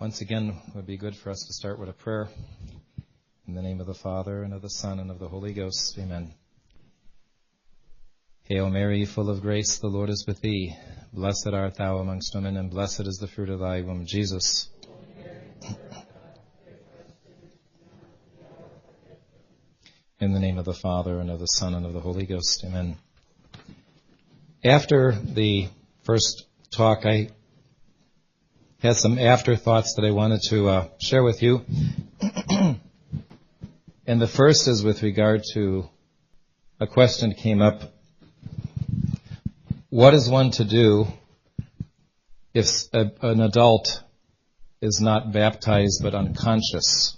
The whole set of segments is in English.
Once again, it would be good for us to start with a prayer. In the name of the Father, and of the Son, and of the Holy Ghost. Amen. Hail Mary, full of grace, the Lord is with thee. Blessed art thou amongst women, and blessed is the fruit of thy womb, Jesus. In the name of the Father, and of the Son, and of the Holy Ghost. Amen. After the first talk, I had some afterthoughts that I wanted to uh, share with you. and the first is with regard to a question that came up. What is one to do if a, an adult is not baptized but unconscious?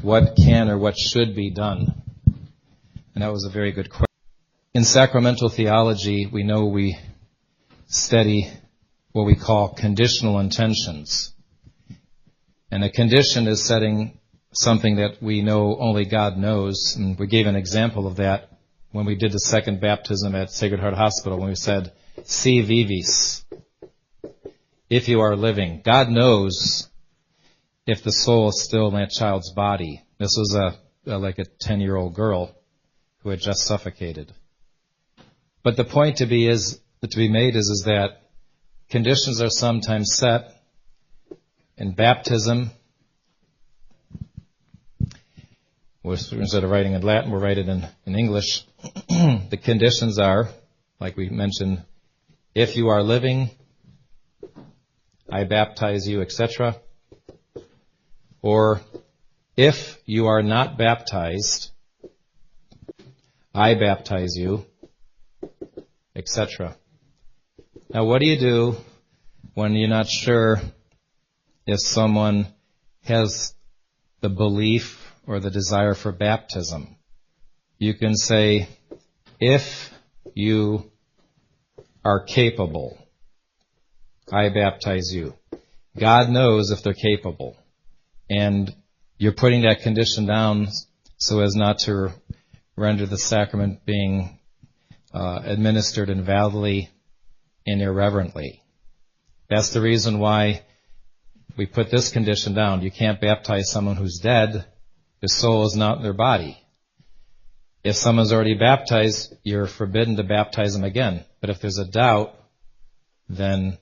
What can or what should be done? And that was a very good question. In sacramental theology, we know we study what we call conditional intentions. And a condition is setting something that we know only God knows. And we gave an example of that when we did the second baptism at Sacred Heart Hospital when we said, Si vivis. If you are living. God knows if the soul is still in that child's body. This was a, a like a 10 year old girl who had just suffocated. But the point to be is, to be made is, is that conditions are sometimes set in baptism. Instead of writing in Latin, we'll write it in, in English. the conditions are, like we mentioned, if you are living, I baptize you, etc. Or if you are not baptized, I baptize you, etc. Now, what do you do when you're not sure if someone has the belief or the desire for baptism? You can say, if you are capable, I baptize you. God knows if they're capable. And you're putting that condition down so as not to render the sacrament being uh, administered invalidly and irreverently. That's the reason why we put this condition down. You can't baptize someone who's dead. His soul is not in their body. If someone's already baptized, you're forbidden to baptize them again. But if there's a doubt, then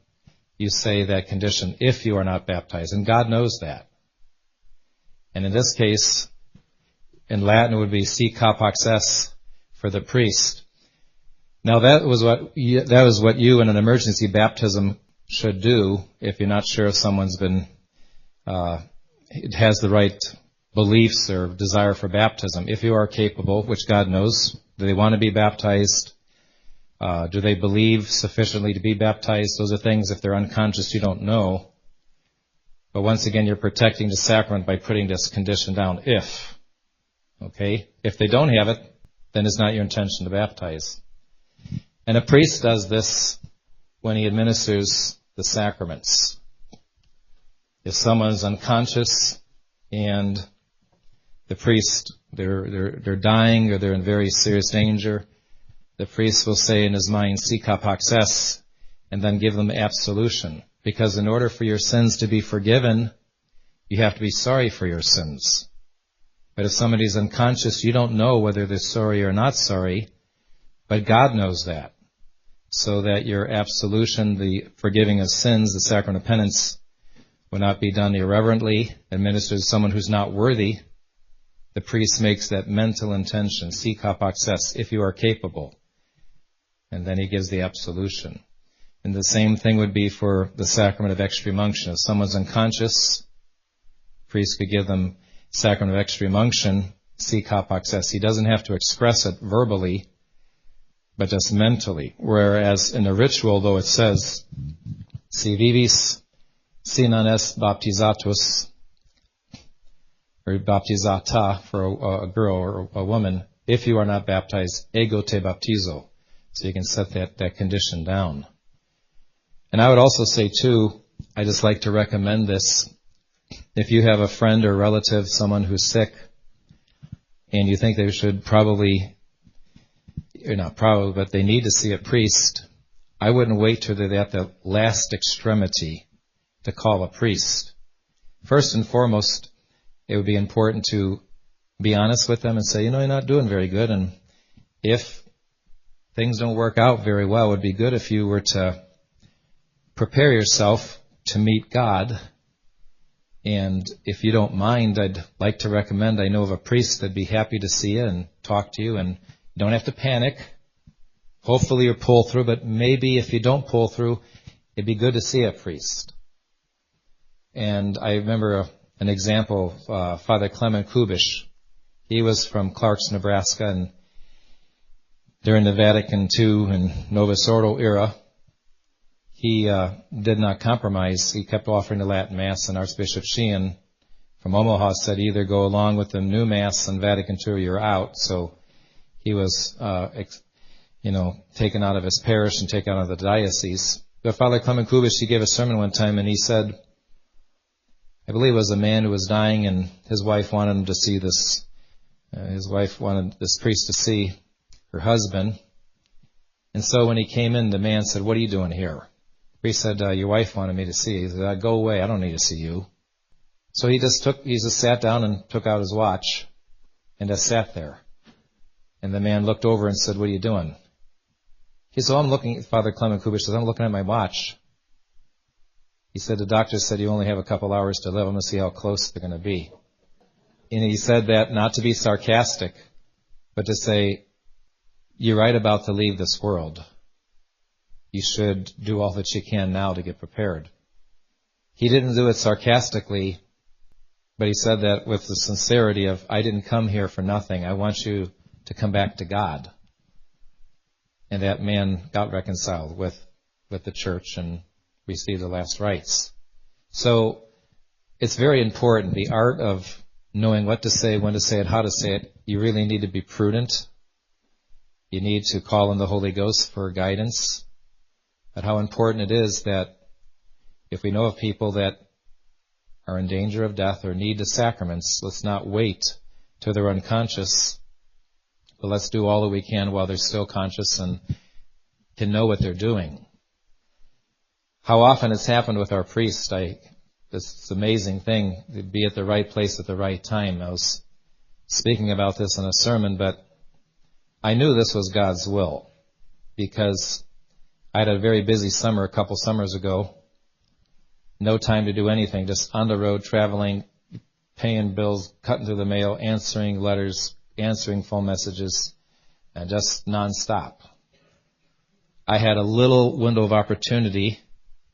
you say that condition if you are not baptized. And God knows that. And in this case, in Latin it would be si capax es for the priest. Now that was what you, that was what you in an emergency baptism should do if you're not sure if someone's been uh, has the right beliefs or desire for baptism. If you are capable, which God knows, do they want to be baptized? Uh, do they believe sufficiently to be baptized? Those are things if they're unconscious you don't know. But once again, you're protecting the sacrament by putting this condition down. If, okay, if they don't have it, then it's not your intention to baptize. And a priest does this when he administers the sacraments. If someone is unconscious and the priest, they're, they're, they're dying or they're in very serious danger, the priest will say in his mind, Si capax es, and then give them absolution. Because in order for your sins to be forgiven, you have to be sorry for your sins. But if somebody's unconscious, you don't know whether they're sorry or not sorry, but God knows that so that your absolution, the forgiving of sins, the sacrament of penance, will not be done irreverently, administered to someone who's not worthy. The priest makes that mental intention, si capax es, if you are capable. And then he gives the absolution. And the same thing would be for the sacrament of extreme unction. If someone's unconscious, priest could give them sacrament of extreme unction, si capax es. He doesn't have to express it verbally, but just mentally. Whereas in a ritual, though it says, si vivis si non es baptizatus, or baptizata for a, a, girl or a woman, if you are not baptized, ego te baptizo. So you can set that, that condition down. And I would also say too, I just like to recommend this. If you have a friend or relative, someone who's sick, and you think they should probably or not probably, but they need to see a priest, I wouldn't wait till they're at the last extremity to call a priest. First and foremost, it would be important to be honest with them and say, you know, you're not doing very good. And if things don't work out very well, it would be good if you were to prepare yourself to meet God. And if you don't mind, I'd like to recommend, I know of a priest that'd be happy to see you and talk to you and don't have to panic. Hopefully you'll pull through, but maybe if you don't pull through, it'd be good to see a priest. And I remember a, an example, uh, Father Clement Kubesh. He was from Clarks, Nebraska, and during the Vatican II and Novus Ordo era, he uh, did not compromise. He kept offering the Latin Mass, and Archbishop Sheehan from Omaha said either go along with the new Mass and Vatican II or you're out. So he was, uh, ex- you know, taken out of his parish and taken out of the diocese. But Father Clement Kubesh, he gave a sermon one time, and he said, I believe it was a man who was dying, and his wife wanted him to see this. Uh, his wife wanted this priest to see her husband. And so when he came in, the man said, "What are you doing here?" The priest said, uh, "Your wife wanted me to see." You. He said, "Go away. I don't need to see you." So he just took, he just sat down and took out his watch, and just sat there. And the man looked over and said, "What are you doing?" He said, "I'm looking." Father Clement Kubesh says, "I'm looking at my watch." He said, the doctor said you only have a couple hours to live. I'm going to see how close they're going to be. And he said that not to be sarcastic, but to say, you're right about to leave this world. You should do all that you can now to get prepared. He didn't do it sarcastically, but he said that with the sincerity of, I didn't come here for nothing. I want you to come back to God. And that man got reconciled with, with the church and received the last rites. So it's very important. The art of knowing what to say, when to say it, how to say it, you really need to be prudent. You need to call on the Holy Ghost for guidance. But how important it is that if we know of people that are in danger of death or need the sacraments, let's not wait till they're unconscious, but let's do all that we can while they're still conscious and can know what they're doing how often it's happened with our priests. I, this amazing thing to be at the right place at the right time. I was speaking about this in a sermon, but I knew this was God's will because I had a very busy summer a couple summers ago. No time to do anything, just on the road traveling, paying bills, cutting through the mail, answering letters, answering phone messages, and just nonstop. I had a little window of opportunity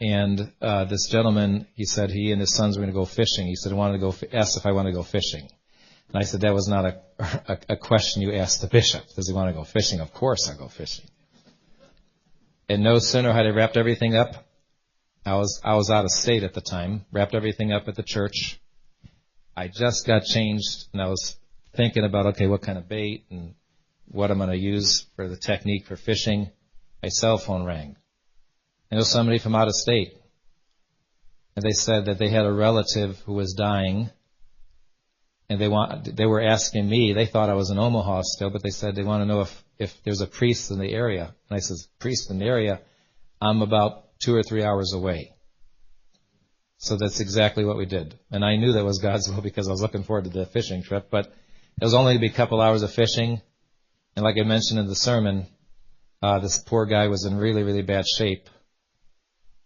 and uh, this gentleman, he said he and his sons were going to go fishing. He said, I wanted to go, asked if I wanted to go fishing. And I said, that was not a, a, a question you asked the bishop. Does he want to go fishing? Of course I'll go fishing. And no sooner had I wrapped everything up, I was, I was out of state at the time, wrapped everything up at the church. I just got changed and I was thinking about, okay, what kind of bait and what I'm going to use for the technique for fishing. My cell phone rang. I know somebody from out of state. And they said that they had a relative who was dying. And they want, they were asking me, they thought I was in Omaha still, but they said they want to know if, if there's a priest in the area. And I said, priest in the area? I'm about two or three hours away. So that's exactly what we did. And I knew that was God's will because I was looking forward to the fishing trip, but it was only to be a couple hours of fishing. And like I mentioned in the sermon, uh, this poor guy was in really, really bad shape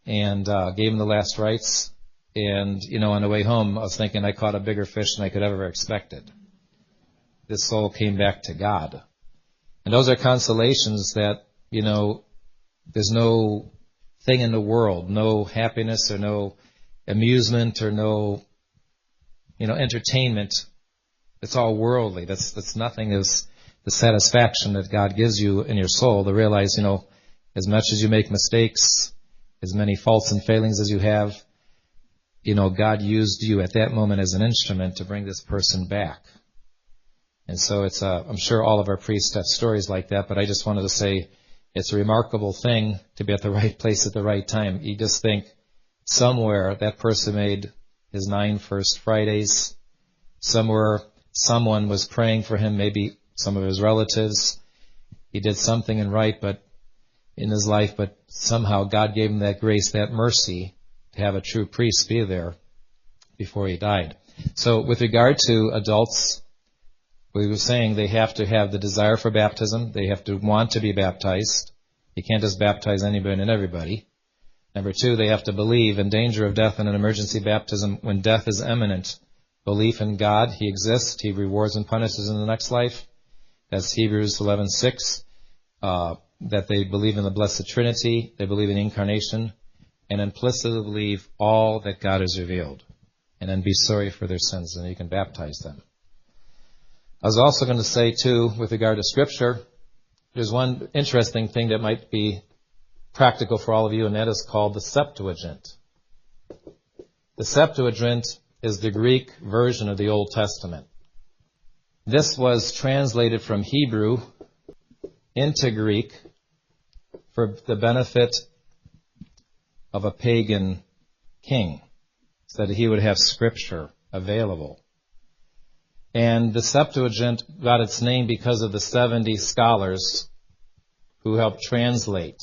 and uh, gave him the last rites. And you know, on the way home, I was thinking I caught a bigger fish than I could ever have expected. This soul came back to God, and those are consolations that you know. There's no thing in the world, no happiness or no amusement or no, you know, entertainment. It's all worldly. That's that's nothing is the satisfaction that God gives you in your soul to realize, you know, as much as you make mistakes, as many faults and failings as you have, you know, God used you at that moment as an instrument to bring this person back. And so it's a, I'm sure all of our priests have stories like that, but I just wanted to say it's a remarkable thing to be at the right place at the right time. You just think somewhere that person made his nine first Fridays, somewhere someone was praying for him, maybe some of his relatives. He did something in right, but in his life, but somehow God gave him that grace, that mercy to have a true priest be there before he died. So with regard to adults, we were saying they have to have the desire for baptism. They have to want to be baptized. You can't just baptize anybody and everybody. Number two, they have to believe in danger of death in an emergency baptism when death is imminent. Belief in God, He exists, He rewards and punishes in the next life. That's Hebrews 11:6. Uh, that they believe in the Blessed Trinity, they believe in incarnation, and implicitly believe all that God has revealed, and then be sorry for their sins, and you can baptize them. I was also going to say too, with regard to Scripture, there's one interesting thing that might be practical for all of you, and that is called the Septuagint. The Septuagint is the Greek version of the Old Testament. This was translated from Hebrew into Greek for the benefit of a pagan king, so that he would have scripture available. And the Septuagint got its name because of the 70 scholars who helped translate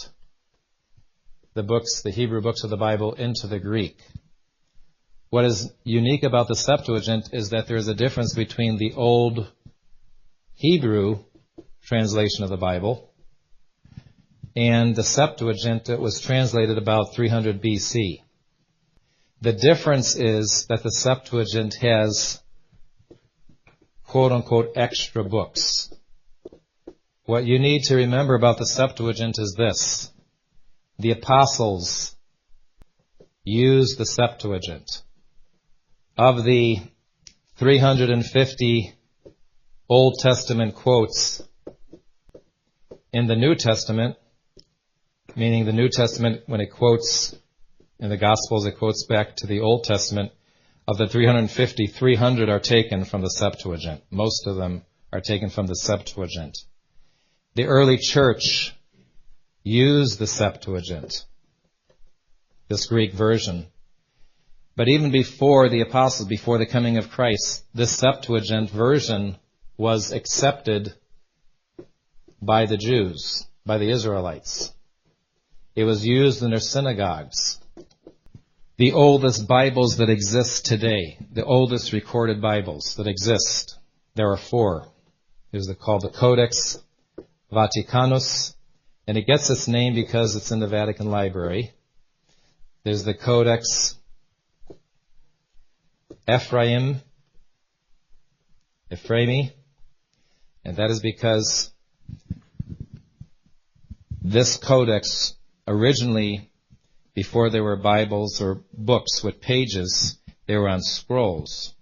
the books, the Hebrew books of the Bible into the Greek. What is unique about the Septuagint is that there is a difference between the old Hebrew translation of the Bible and the Septuagint that was translated about 300 BC. The difference is that the Septuagint has quote unquote extra books. What you need to remember about the Septuagint is this the apostles used the Septuagint. Of the 350 Old Testament quotes in the New Testament, meaning the New Testament, when it quotes in the Gospels, it quotes back to the Old Testament. Of the 350, 300 are taken from the Septuagint. Most of them are taken from the Septuagint. The early church used the Septuagint, this Greek version. But even before the apostles, before the coming of Christ, this Septuagint version was accepted by the Jews, by the Israelites. It was used in their synagogues. The oldest Bibles that exist today, the oldest recorded Bibles that exist, there are four. There's the, called the Codex Vaticanus, and it gets its name because it's in the Vatican Library. There's the Codex Ephraim, Ephraimi, and that is because this codex originally, before there were Bibles or books with pages, they were on scrolls.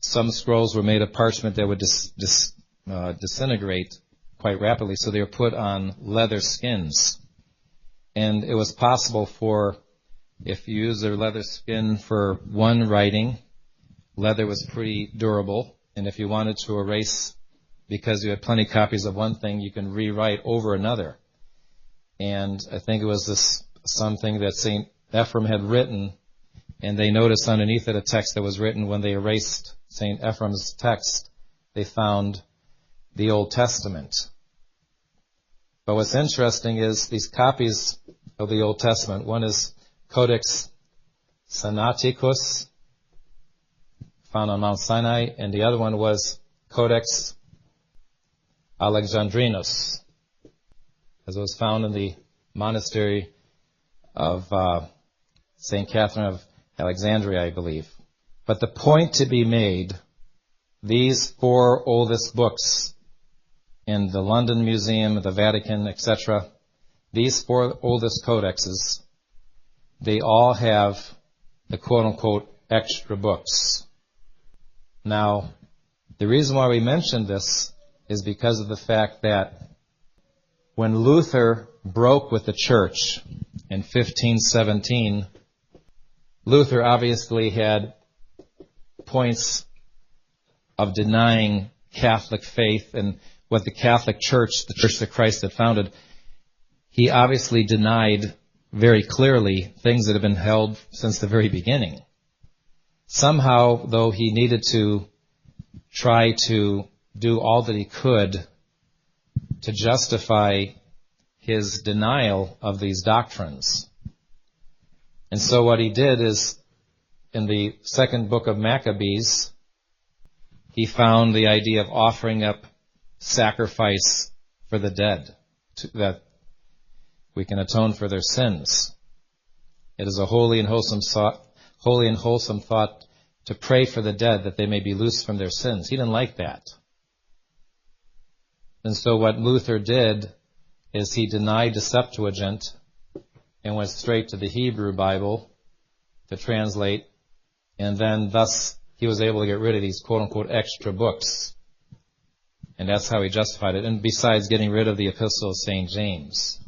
Some scrolls were made of parchment that would dis, dis, uh, disintegrate quite rapidly, so they were put on leather skins. And it was possible for, if you use a leather skin for one writing, leather was pretty durable, and if you wanted to erase because you had plenty of copies of one thing, you can rewrite over another. And I think it was this something that St. Ephraim had written, and they noticed underneath it a text that was written when they erased St. Ephraim's text, they found the Old Testament. But what's interesting is these copies of the Old Testament. One is Codex Sinaiticus, found on Mount Sinai, and the other one was Codex Alexandrinus, as it was found in the monastery of uh, St. Catherine of Alexandria, I believe. But the point to be made, these four oldest books in the London Museum, the Vatican, etc., these four oldest codexes, they all have the quote unquote extra books. Now, the reason why we mention this is because of the fact that when Luther broke with the church in 1517, Luther obviously had points of denying Catholic faith and what the Catholic Church, the Church that Christ had founded, he obviously denied very clearly things that have been held since the very beginning. Somehow, though, he needed to try to do all that he could to justify his denial of these doctrines. And so what he did is, in the second book of Maccabees, he found the idea of offering up sacrifice for the dead, to, that we can atone for their sins. It is a holy and wholesome thought, holy and wholesome thought to pray for the dead that they may be loosed from their sins. He didn't like that. And so what Luther did is he denied the Septuagint and went straight to the Hebrew Bible to translate, and then thus he was able to get rid of these quote unquote extra books. And that's how he justified it. And besides getting rid of the Epistle of St. James.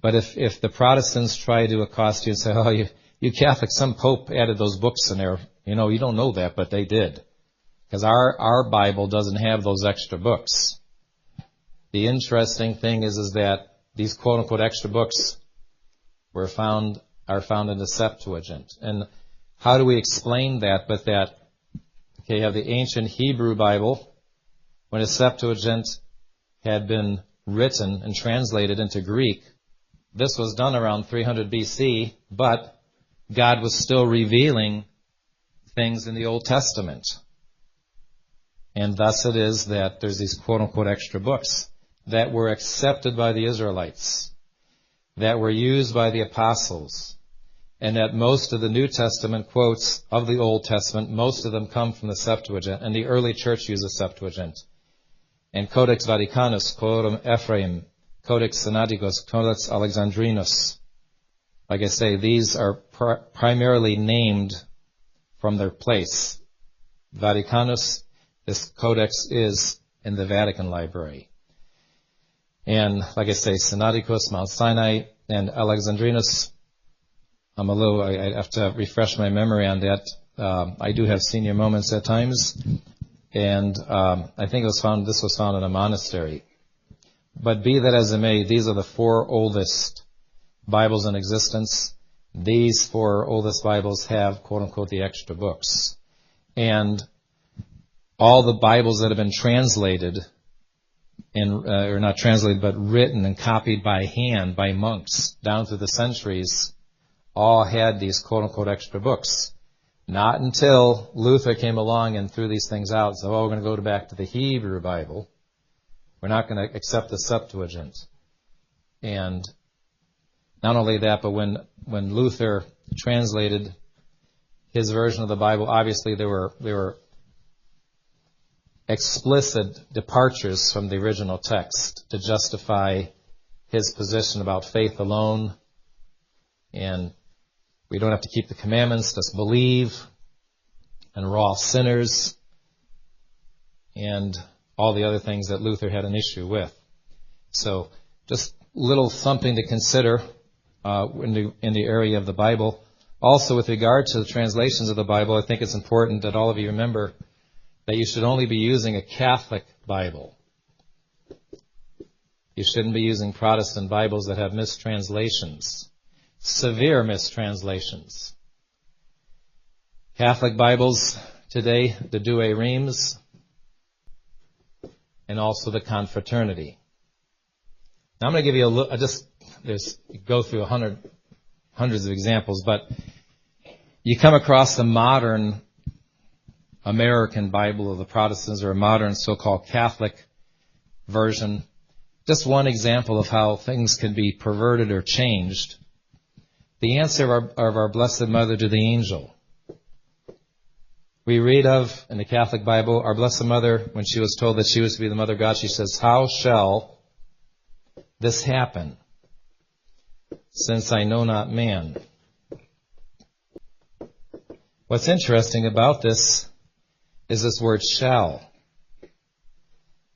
But if, if the Protestants try to accost you and say, oh, you, you Catholics, some Pope added those books in there, you know, you don't know that, but they did. Because our, our Bible doesn't have those extra books. The interesting thing is, is that these quote unquote extra books were found, are found in the Septuagint. And how do we explain that but that, okay, you have the ancient Hebrew Bible, when the Septuagint had been written and translated into Greek, this was done around 300 BC, but God was still revealing things in the Old Testament. And thus it is that there's these quote unquote extra books that were accepted by the Israelites, that were used by the apostles, and that most of the New Testament quotes of the Old Testament, most of them come from the Septuagint, and the early church used the Septuagint and Codex Vaticanus, Quorum Ephraim, Codex Sinaiticus, Codex Alexandrinus. Like I say, these are pr- primarily named from their place. Vaticanus, this codex is in the Vatican Library. And like I say, Sinaiticus, Mount Sinai, and Alexandrinus, I'm a little, I, I have to refresh my memory on that. Um, I do have senior moments at times, and um, I think it was found. This was found in a monastery. But be that as it may, these are the four oldest Bibles in existence. These four oldest Bibles have quote unquote the extra books, and all the Bibles that have been translated uh, or not translated but written and copied by hand by monks down through the centuries all had these quote unquote extra books. Not until Luther came along and threw these things out. So, oh, we're going to go back to the Hebrew Bible. We're not going to accept the Septuagint. And not only that, but when, when Luther translated his version of the Bible, obviously there were, there were explicit departures from the original text to justify his position about faith alone and we don't have to keep the commandments, just believe, and we're all sinners, and all the other things that Luther had an issue with. So, just little something to consider uh, in, the, in the area of the Bible. Also, with regard to the translations of the Bible, I think it's important that all of you remember that you should only be using a Catholic Bible. You shouldn't be using Protestant Bibles that have mistranslations severe mistranslations. Catholic Bibles today, the Douay Rheims, and also the Confraternity. Now I'm going to give you a look, just there's go through a hundred, hundreds of examples, but you come across the modern American Bible of the Protestants or a modern so-called Catholic version. Just one example of how things can be perverted or changed the answer of our, of our Blessed Mother to the angel. We read of, in the Catholic Bible, our Blessed Mother, when she was told that she was to be the Mother of God, she says, How shall this happen, since I know not man? What's interesting about this is this word shall.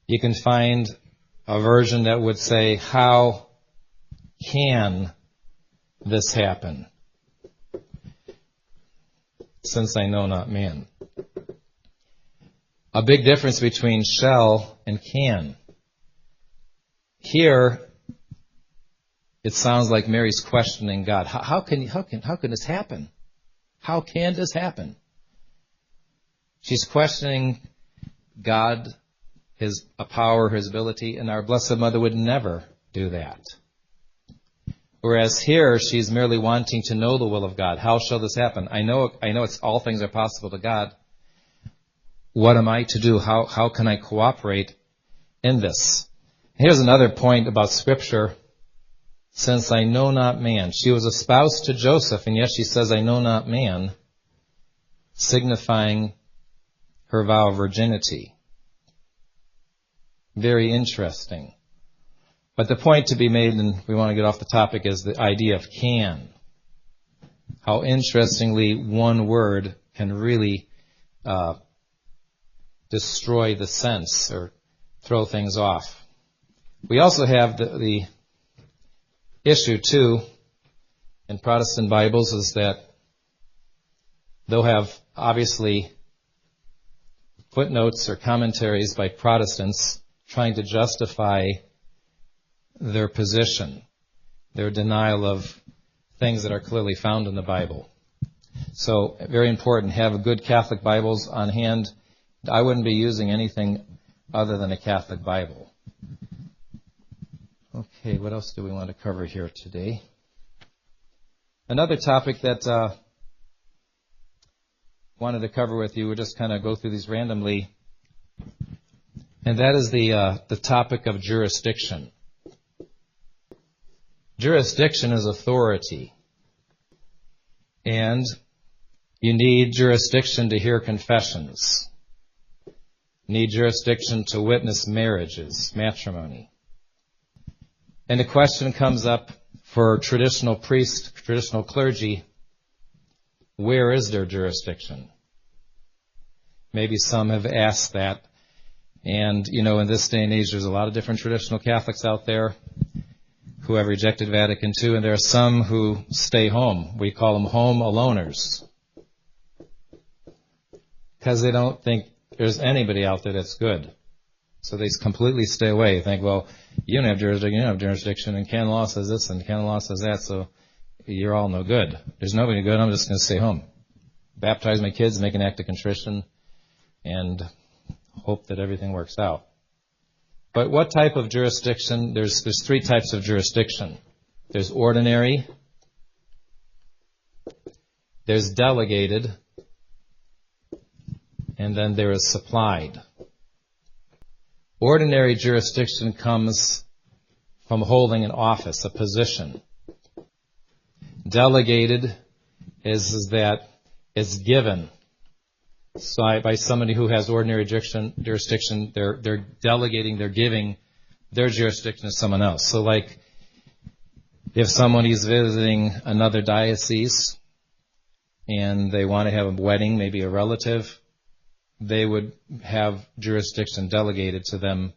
You can find a version that would say, How can this happen? Since I know not man. A big difference between shall and can. Here, it sounds like Mary's questioning God. How, how, can, how, can, how can this happen? How can this happen? She's questioning God, His power, His ability, and our Blessed Mother would never do that. Whereas here, she's merely wanting to know the will of God. How shall this happen? I know, I know it's all things are possible to God. What am I to do? How, how can I cooperate in this? Here's another point about scripture. Since I know not man. She was espoused to Joseph, and yet she says, I know not man, signifying her vow of virginity. Very interesting. But the point to be made, and we want to get off the topic, is the idea of can. How interestingly one word can really uh, destroy the sense or throw things off. We also have the, the issue, too, in Protestant Bibles is that they'll have obviously footnotes or commentaries by Protestants trying to justify their position, their denial of things that are clearly found in the Bible. So, very important, have good Catholic Bibles on hand. I wouldn't be using anything other than a Catholic Bible. Okay, what else do we want to cover here today? Another topic that uh, wanted to cover with you, we'll just kind of go through these randomly, and that is the uh, the topic of jurisdiction. Jurisdiction is authority. And you need jurisdiction to hear confessions. You need jurisdiction to witness marriages, matrimony. And the question comes up for traditional priests, traditional clergy, where is their jurisdiction? Maybe some have asked that. And, you know, in this day and age, there's a lot of different traditional Catholics out there who have rejected Vatican II, and there are some who stay home. We call them home aloners. Because they don't think there's anybody out there that's good. So they completely stay away. You think, well, you don't have jurisdiction, you don't have jurisdiction, and canon law says this, and canon law says that, so you're all no good. There's nobody good, I'm just going to stay home. Baptize my kids, make an act of contrition, and hope that everything works out. But what type of jurisdiction? There's, there's three types of jurisdiction. There's ordinary, there's delegated, and then there is supplied. Ordinary jurisdiction comes from holding an office, a position. Delegated is, is that it's given by, by somebody who has ordinary jurisdiction, they're, they're delegating, they're giving their jurisdiction to someone else. So like, if someone is visiting another diocese and they want to have a wedding, maybe a relative, they would have jurisdiction delegated to them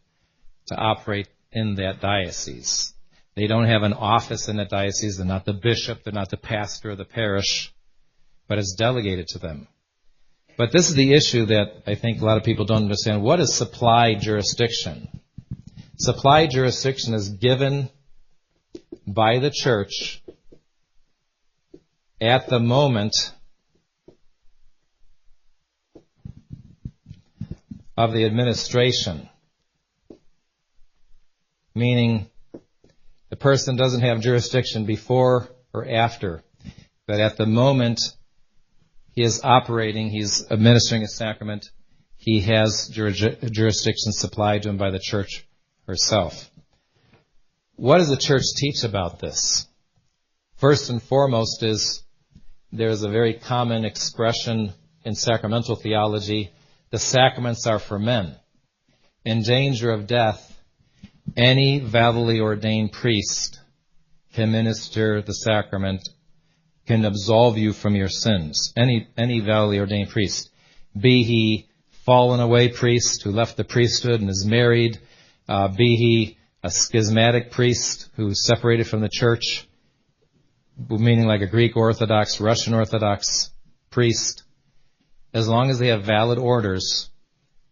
to operate in that diocese. They don't have an office in that diocese. They're not the bishop. They're not the pastor of the parish, but it's delegated to them. But this is the issue that I think a lot of people don't understand. What is supply jurisdiction? Supply jurisdiction is given by the church at the moment of the administration. Meaning, the person doesn't have jurisdiction before or after, but at the moment he is operating, he's administering a sacrament, he has jurisdiction supplied to him by the church herself. What does the church teach about this? First and foremost is there's a very common expression in sacramental theology the sacraments are for men. In danger of death, any validly ordained priest can minister the sacrament can absolve you from your sins. Any, any validly ordained priest. Be he fallen away priest who left the priesthood and is married, uh, be he a schismatic priest who's separated from the church, meaning like a Greek Orthodox, Russian Orthodox priest, as long as they have valid orders,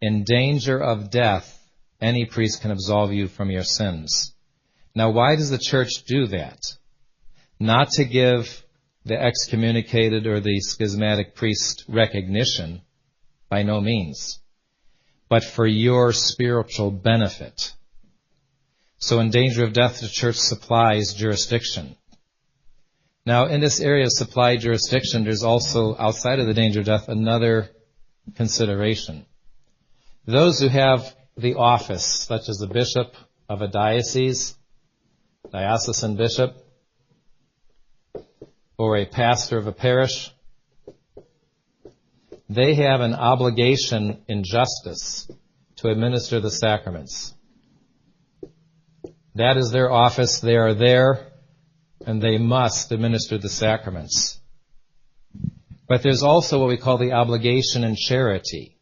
in danger of death, any priest can absolve you from your sins. Now, why does the church do that? Not to give the excommunicated or the schismatic priest recognition, by no means, but for your spiritual benefit. So in danger of death, the church supplies jurisdiction. Now, in this area of supply jurisdiction, there's also, outside of the danger of death, another consideration. Those who have the office, such as a bishop of a diocese, diocesan bishop, or a pastor of a parish, they have an obligation in justice to administer the sacraments. That is their office. They are there and they must administer the sacraments. But there's also what we call the obligation and charity.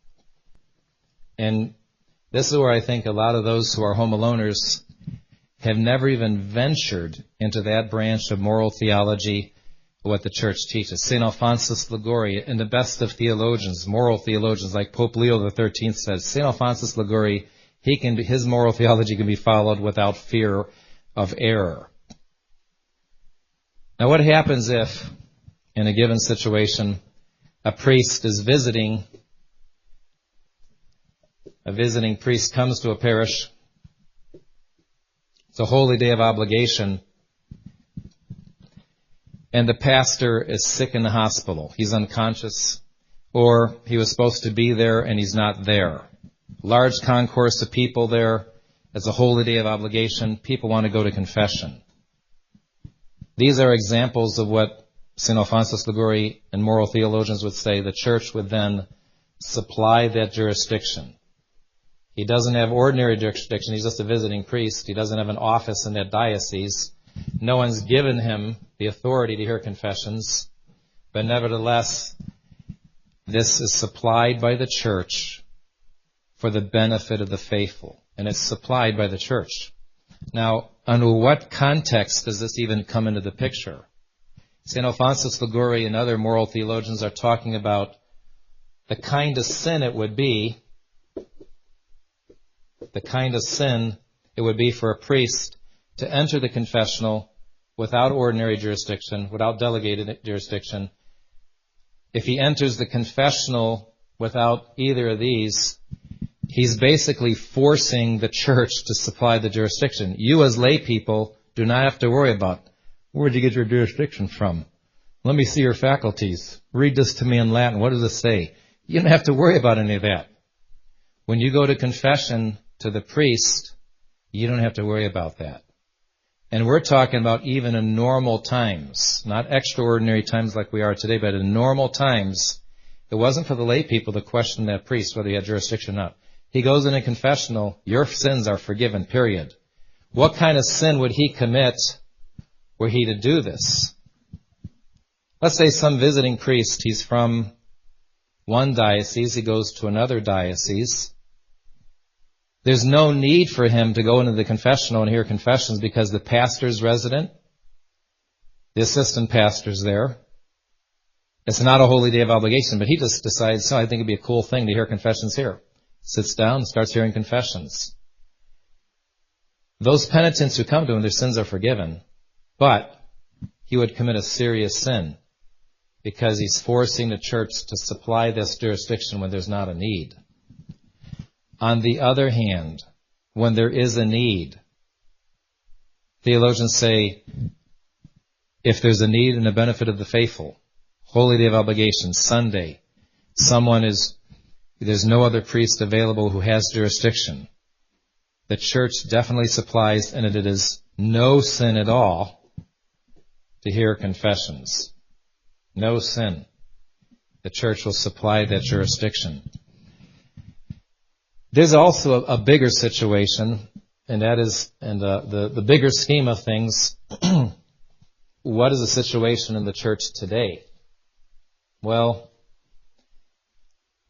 And this is where I think a lot of those who are home aloners have never even ventured into that branch of moral theology what the church teaches. St. Alphonsus Liguori, and the best of theologians, moral theologians like Pope Leo XIII says, St. Alphonsus Liguori, he can, his moral theology can be followed without fear of error. Now what happens if, in a given situation, a priest is visiting, a visiting priest comes to a parish, it's a holy day of obligation, and the pastor is sick in the hospital. He's unconscious, or he was supposed to be there and he's not there. Large concourse of people there. It's a holy day of obligation. People want to go to confession. These are examples of what St. Alphonsus Liguori and moral theologians would say the church would then supply that jurisdiction. He doesn't have ordinary jurisdiction. He's just a visiting priest. He doesn't have an office in that diocese. No one's given him the authority to hear confessions, but nevertheless, this is supplied by the church for the benefit of the faithful, and it's supplied by the church. Now, under what context does this even come into the picture? St. Alphonsus Liguori and other moral theologians are talking about the kind of sin it would be, the kind of sin it would be for a priest to enter the confessional without ordinary jurisdiction, without delegated jurisdiction. If he enters the confessional without either of these, he's basically forcing the church to supply the jurisdiction. You as lay people do not have to worry about where did you get your jurisdiction from? Let me see your faculties. Read this to me in Latin. What does it say? You don't have to worry about any of that. When you go to confession to the priest, you don't have to worry about that. And we're talking about even in normal times, not extraordinary times like we are today, but in normal times, it wasn't for the lay people to question that priest whether he had jurisdiction or not. He goes in a confessional, your sins are forgiven, period. What kind of sin would he commit were he to do this? Let's say some visiting priest, he's from one diocese, he goes to another diocese. There's no need for him to go into the confessional and hear confessions because the pastor's resident, the assistant pastor's there. It's not a holy day of obligation, but he just decides, oh, I think it'd be a cool thing to hear confessions here. Sits down and starts hearing confessions. Those penitents who come to him, their sins are forgiven, but he would commit a serious sin because he's forcing the church to supply this jurisdiction when there's not a need. On the other hand, when there is a need, theologians say if there's a need and a benefit of the faithful, holy day of obligation, Sunday, someone is, there's no other priest available who has jurisdiction. The church definitely supplies, and it is no sin at all to hear confessions. No sin. The church will supply that jurisdiction. There's also a, a bigger situation, and that is, and uh, the, the bigger scheme of things, what is the situation in the church today? Well,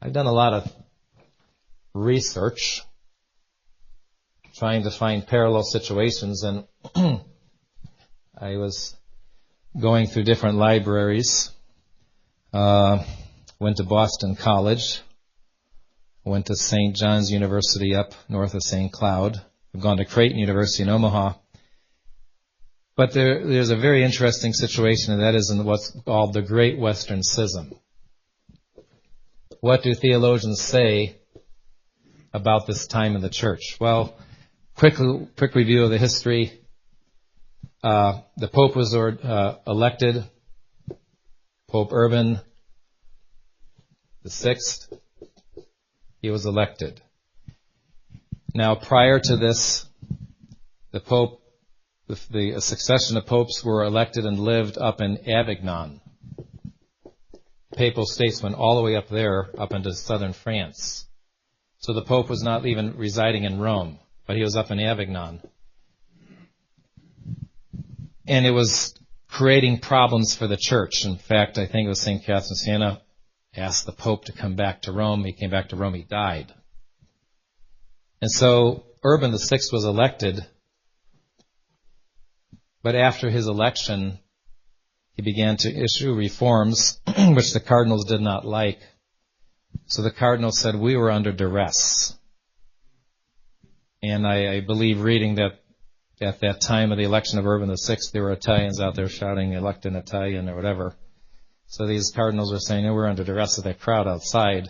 I've done a lot of research trying to find parallel situations, and I was going through different libraries. Uh, went to Boston College went to St. John's University up north of St. Cloud. I've gone to Creighton University in Omaha. But there, there's a very interesting situation, and that is in what's called the Great Western Schism. What do theologians say about this time in the church? Well, quick, quick review of the history. uh, the Pope was uh, elected, Pope Urban the sixth. He was elected. Now, prior to this, the Pope, the, the succession of popes were elected and lived up in Avignon. Papal states went all the way up there, up into southern France. So the Pope was not even residing in Rome, but he was up in Avignon. And it was creating problems for the church. In fact, I think it was St. Catherine Siena asked the Pope to come back to Rome. He came back to Rome, he died. And so Urban VI was elected, but after his election, he began to issue reforms which the cardinals did not like. So the cardinals said we were under duress. And I, I believe reading that at that time of the election of Urban VI, there were Italians out there shouting, elect an Italian or whatever. So these cardinals were saying, we're under duress of that crowd outside,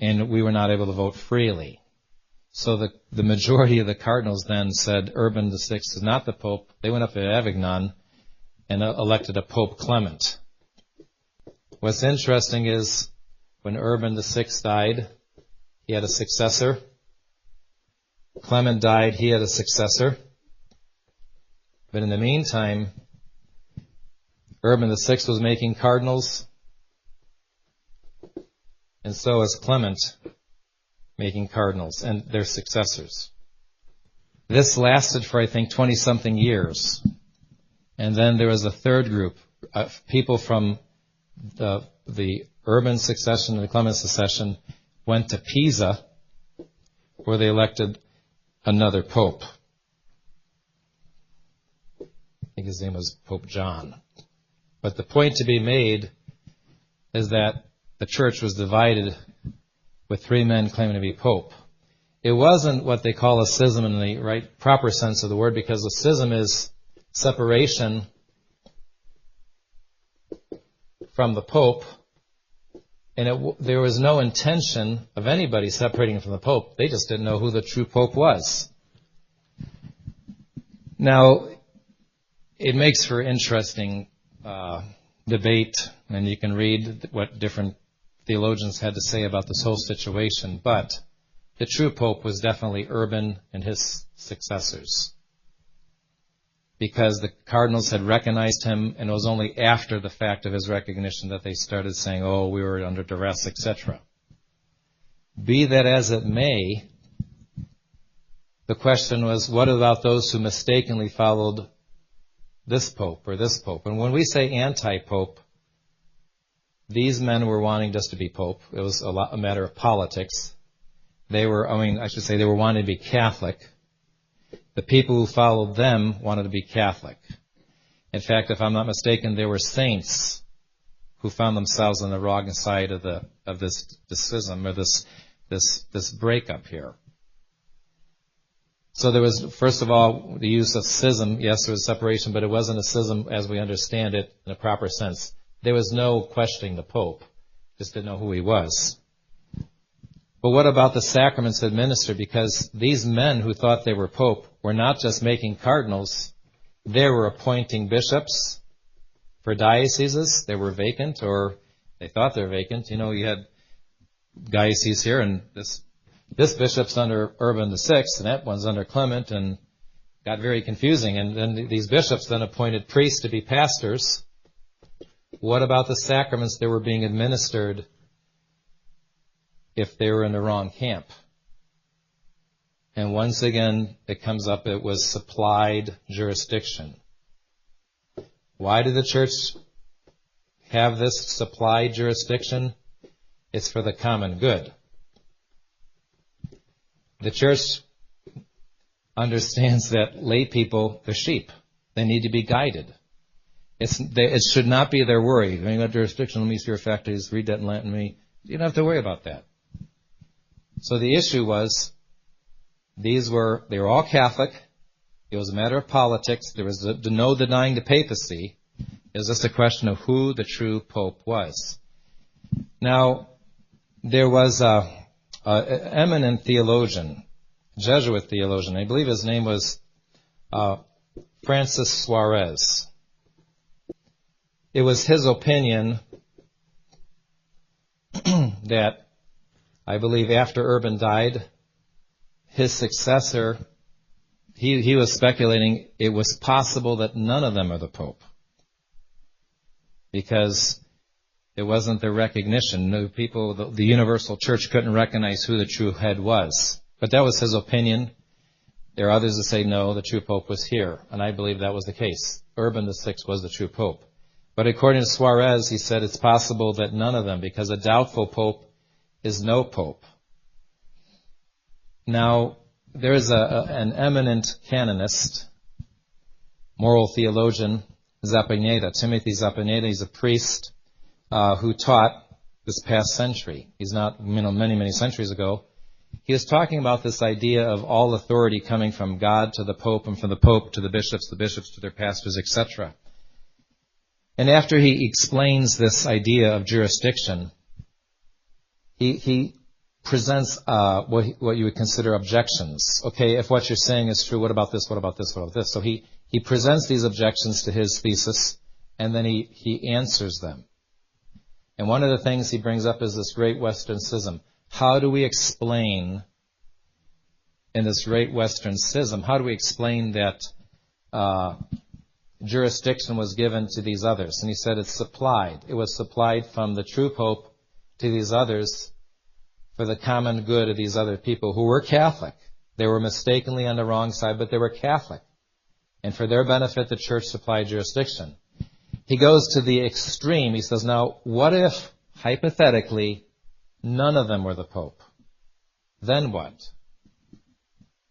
and we were not able to vote freely. So the, the majority of the cardinals then said Urban VI is not the pope. They went up to Avignon and uh, elected a Pope Clement. What's interesting is when Urban VI died, he had a successor. Clement died, he had a successor. But in the meantime, Urban VI was making cardinals, and so is Clement making cardinals and their successors. This lasted for, I think, 20 something years. And then there was a third group, of people from the, the Urban succession and the Clement succession went to Pisa, where they elected another pope. I think his name was Pope John. But the point to be made is that the church was divided with three men claiming to be pope. It wasn't what they call a schism in the right proper sense of the word because a schism is separation from the pope and it, there was no intention of anybody separating from the pope. They just didn't know who the true pope was. Now, it makes for interesting uh, debate, and you can read what different theologians had to say about this whole situation. But the true pope was definitely Urban and his successors. Because the cardinals had recognized him, and it was only after the fact of his recognition that they started saying, oh, we were under duress, etc. Be that as it may, the question was, what about those who mistakenly followed this pope or this pope. And when we say anti-pope, these men were wanting just to be pope. It was a, lot, a matter of politics. They were, I mean, I should say they were wanting to be Catholic. The people who followed them wanted to be Catholic. In fact, if I'm not mistaken, there were saints who found themselves on the wrong side of the of this, this schism or this this this breakup here. So there was, first of all, the use of schism. Yes, there was separation, but it wasn't a schism as we understand it in a proper sense. There was no questioning the Pope. Just didn't know who he was. But what about the sacraments administered? Because these men who thought they were Pope were not just making cardinals, they were appointing bishops for dioceses. They were vacant or they thought they were vacant. You know, you had dioceses here and this this bishop's under Urban VI, and that one's under Clement, and got very confusing. And then these bishops then appointed priests to be pastors. What about the sacraments that were being administered if they were in the wrong camp? And once again, it comes up, it was supplied jurisdiction. Why did the church have this supplied jurisdiction? It's for the common good. The church understands that lay people, they're sheep. They need to be guided. It's, they, it should not be their worry. When you got jurisdiction, let me see your faculties, read that in Latin me. You don't have to worry about that. So the issue was, these were, they were all Catholic. It was a matter of politics. There was no denying the papacy. It was just a question of who the true pope was. Now, there was a, uh, eminent theologian, Jesuit theologian. I believe his name was uh, Francis Suarez. It was his opinion that I believe after Urban died, his successor, he, he was speculating it was possible that none of them are the Pope. Because it wasn't the recognition. No people, the, the universal church couldn't recognize who the true head was. But that was his opinion. There are others that say no, the true pope was here, and I believe that was the case. Urban VI was the true pope. But according to Suarez, he said it's possible that none of them, because a doubtful pope is no pope. Now, there is a, a, an eminent canonist, moral theologian, Zapelena, Timothy Zapelena. He's a priest uh, who taught this past century. He's not, you know, many, many centuries ago. He was talking about this idea of all authority coming from God to the Pope and from the Pope to the bishops, the bishops to their pastors, etc. And after he explains this idea of jurisdiction, he, he presents uh, what, what you would consider objections. Okay, if what you're saying is true, what about this? What about this? What about this? So he, he presents these objections to his thesis, and then he, he answers them. And one of the things he brings up is this great Western schism. How do we explain in this great Western schism, how do we explain that uh, jurisdiction was given to these others? And he said it's supplied. It was supplied from the true Pope to these others for the common good of these other people who were Catholic. They were mistakenly on the wrong side, but they were Catholic. And for their benefit, the church supplied jurisdiction. He goes to the extreme. He says, now, what if, hypothetically, none of them were the Pope? Then what?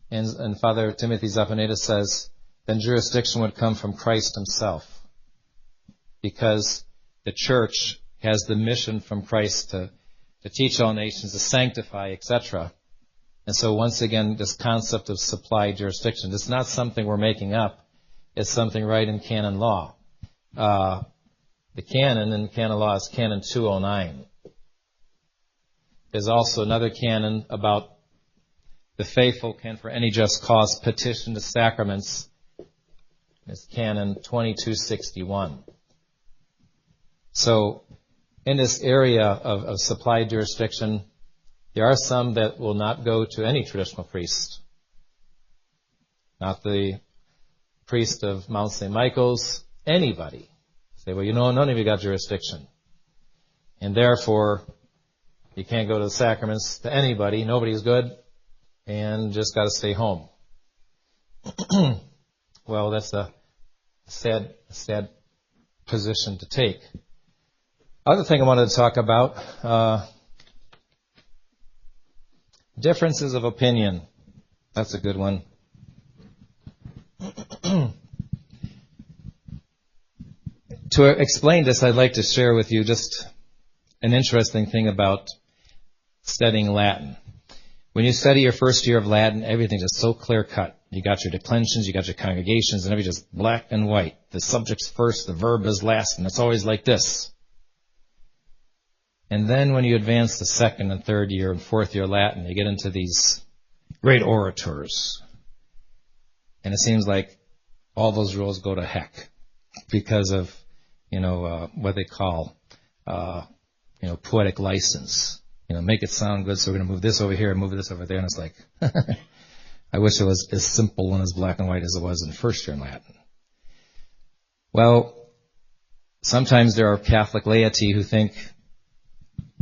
And, and Father Timothy Zapelena says, then jurisdiction would come from Christ himself. Because the church has the mission from Christ to to teach all nations, to sanctify, etc. And so once again, this concept of supply jurisdiction, it's not something we're making up. It's something right in canon law. Uh, the canon in canon law is canon 209. There's also another canon about the faithful can for any just cause petition the sacraments. It's canon 2261. So in this area of, of supply jurisdiction, there are some that will not go to any traditional priest. Not the priest of Mount St. Michael's, anybody. Say, well, you know, none of you got jurisdiction. And therefore, you can't go to the sacraments to anybody. Nobody's good. And just got to stay home. well, that's a sad, sad position to take. Other thing I wanted to talk about, uh, differences of opinion. That's a good one. to explain this, I'd like to share with you just an interesting thing about studying Latin. When you study your first year of Latin, everything's just so clear cut. You got your declensions, you got your conjugations, and everything's just black and white. The subject's first, the verb is last, and it's always like this. And then when you advance to second and third year and fourth year Latin, you get into these great orators. And it seems like all those rules go to heck because of, you know, uh, what they call, uh, you know, poetic license. You know, make it sound good, so we're going to move this over here and move this over there. And it's like, I wish it was as simple and as black and white as it was in first year in Latin. Well, sometimes there are Catholic laity who think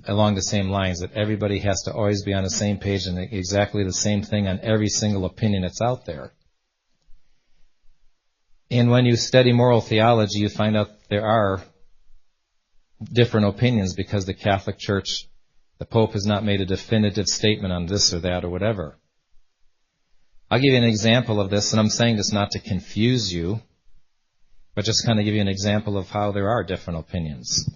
along the same lines that everybody has to always be on the same page and exactly the same thing on every single opinion that's out there. And when you study moral theology, you find out there are different opinions because the Catholic Church, the Pope has not made a definitive statement on this or that or whatever. I'll give you an example of this, and I'm saying this not to confuse you, but just kind of give you an example of how there are different opinions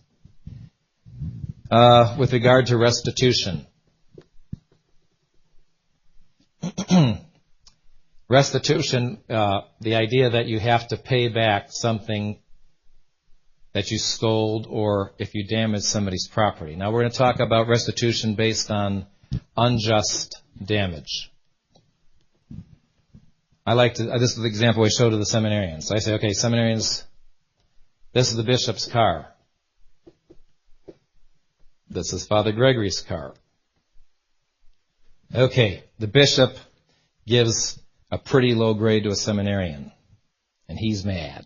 uh, with regard to restitution. restitution, uh, the idea that you have to pay back something that you stole or if you damage somebody's property. Now we're going to talk about restitution based on unjust damage. I like to, uh, this is the example I show to the seminarians. I say, okay, seminarians, this is the bishop's car. This is Father Gregory's car. Okay, the bishop gives a pretty low grade to a seminarian, and he's mad.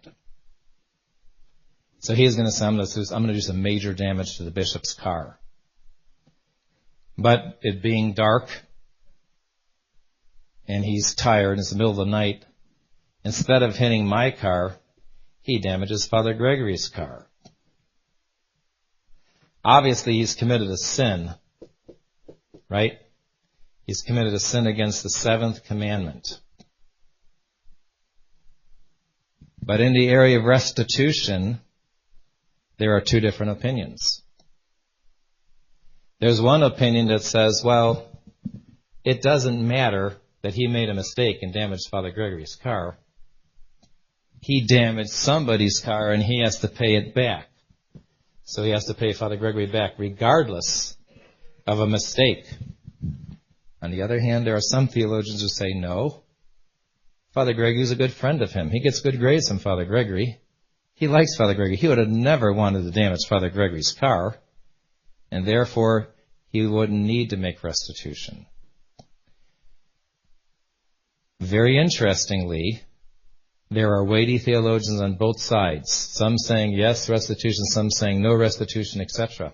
So he's going to going to, I'm going to do some major damage to the bishop's car. But it being dark, and he's tired, and it's the middle of the night, instead of hitting my car, he damages Father Gregory's car. Obviously, he's committed a sin, right? He's committed a sin against the seventh commandment. But in the area of restitution, there are two different opinions. There's one opinion that says, well, it doesn't matter that he made a mistake and damaged Father Gregory's car. He damaged somebody's car and he has to pay it back. So he has to pay Father Gregory back regardless of a mistake. On the other hand, there are some theologians who say no. Father Gregory is a good friend of him. He gets good grades from Father Gregory. He likes Father Gregory. He would have never wanted to damage Father Gregory's car, and therefore he wouldn't need to make restitution. Very interestingly, there are weighty theologians on both sides, some saying yes restitution, some saying no restitution, etc.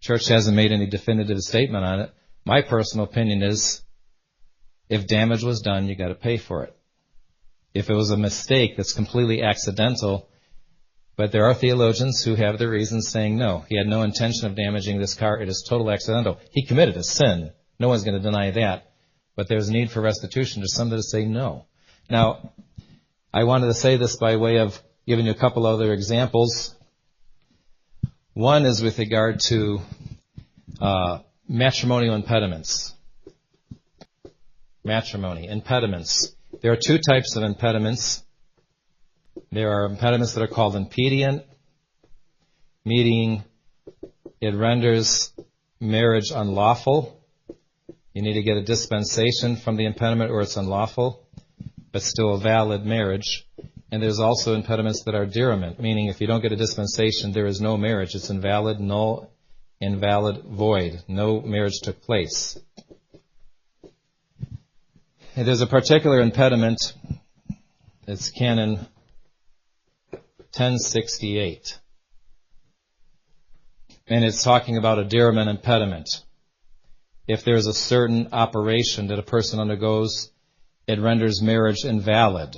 Church hasn't made any definitive statement on it. My personal opinion is if damage was done, you got to pay for it. If it was a mistake that's completely accidental, but there are theologians who have their reasons saying no, he had no intention of damaging this car. It is total accidental. He committed a sin. No one's going to deny that. But there's a need for restitution. There's some that say no. Now, I wanted to say this by way of giving you a couple other examples. One is with regard to uh, matrimonial impediments. Matrimony, impediments. There are two types of impediments. There are impediments that are called impedient, meaning it renders marriage unlawful. You need to get a dispensation from the impediment or it's unlawful, but still a valid marriage. And there's also impediments that are diriment, meaning if you don't get a dispensation, there is no marriage. It's invalid, null, invalid, void. No marriage took place. And there's a particular impediment. It's canon 1068. And it's talking about a diriment impediment. If there's a certain operation that a person undergoes, it renders marriage invalid.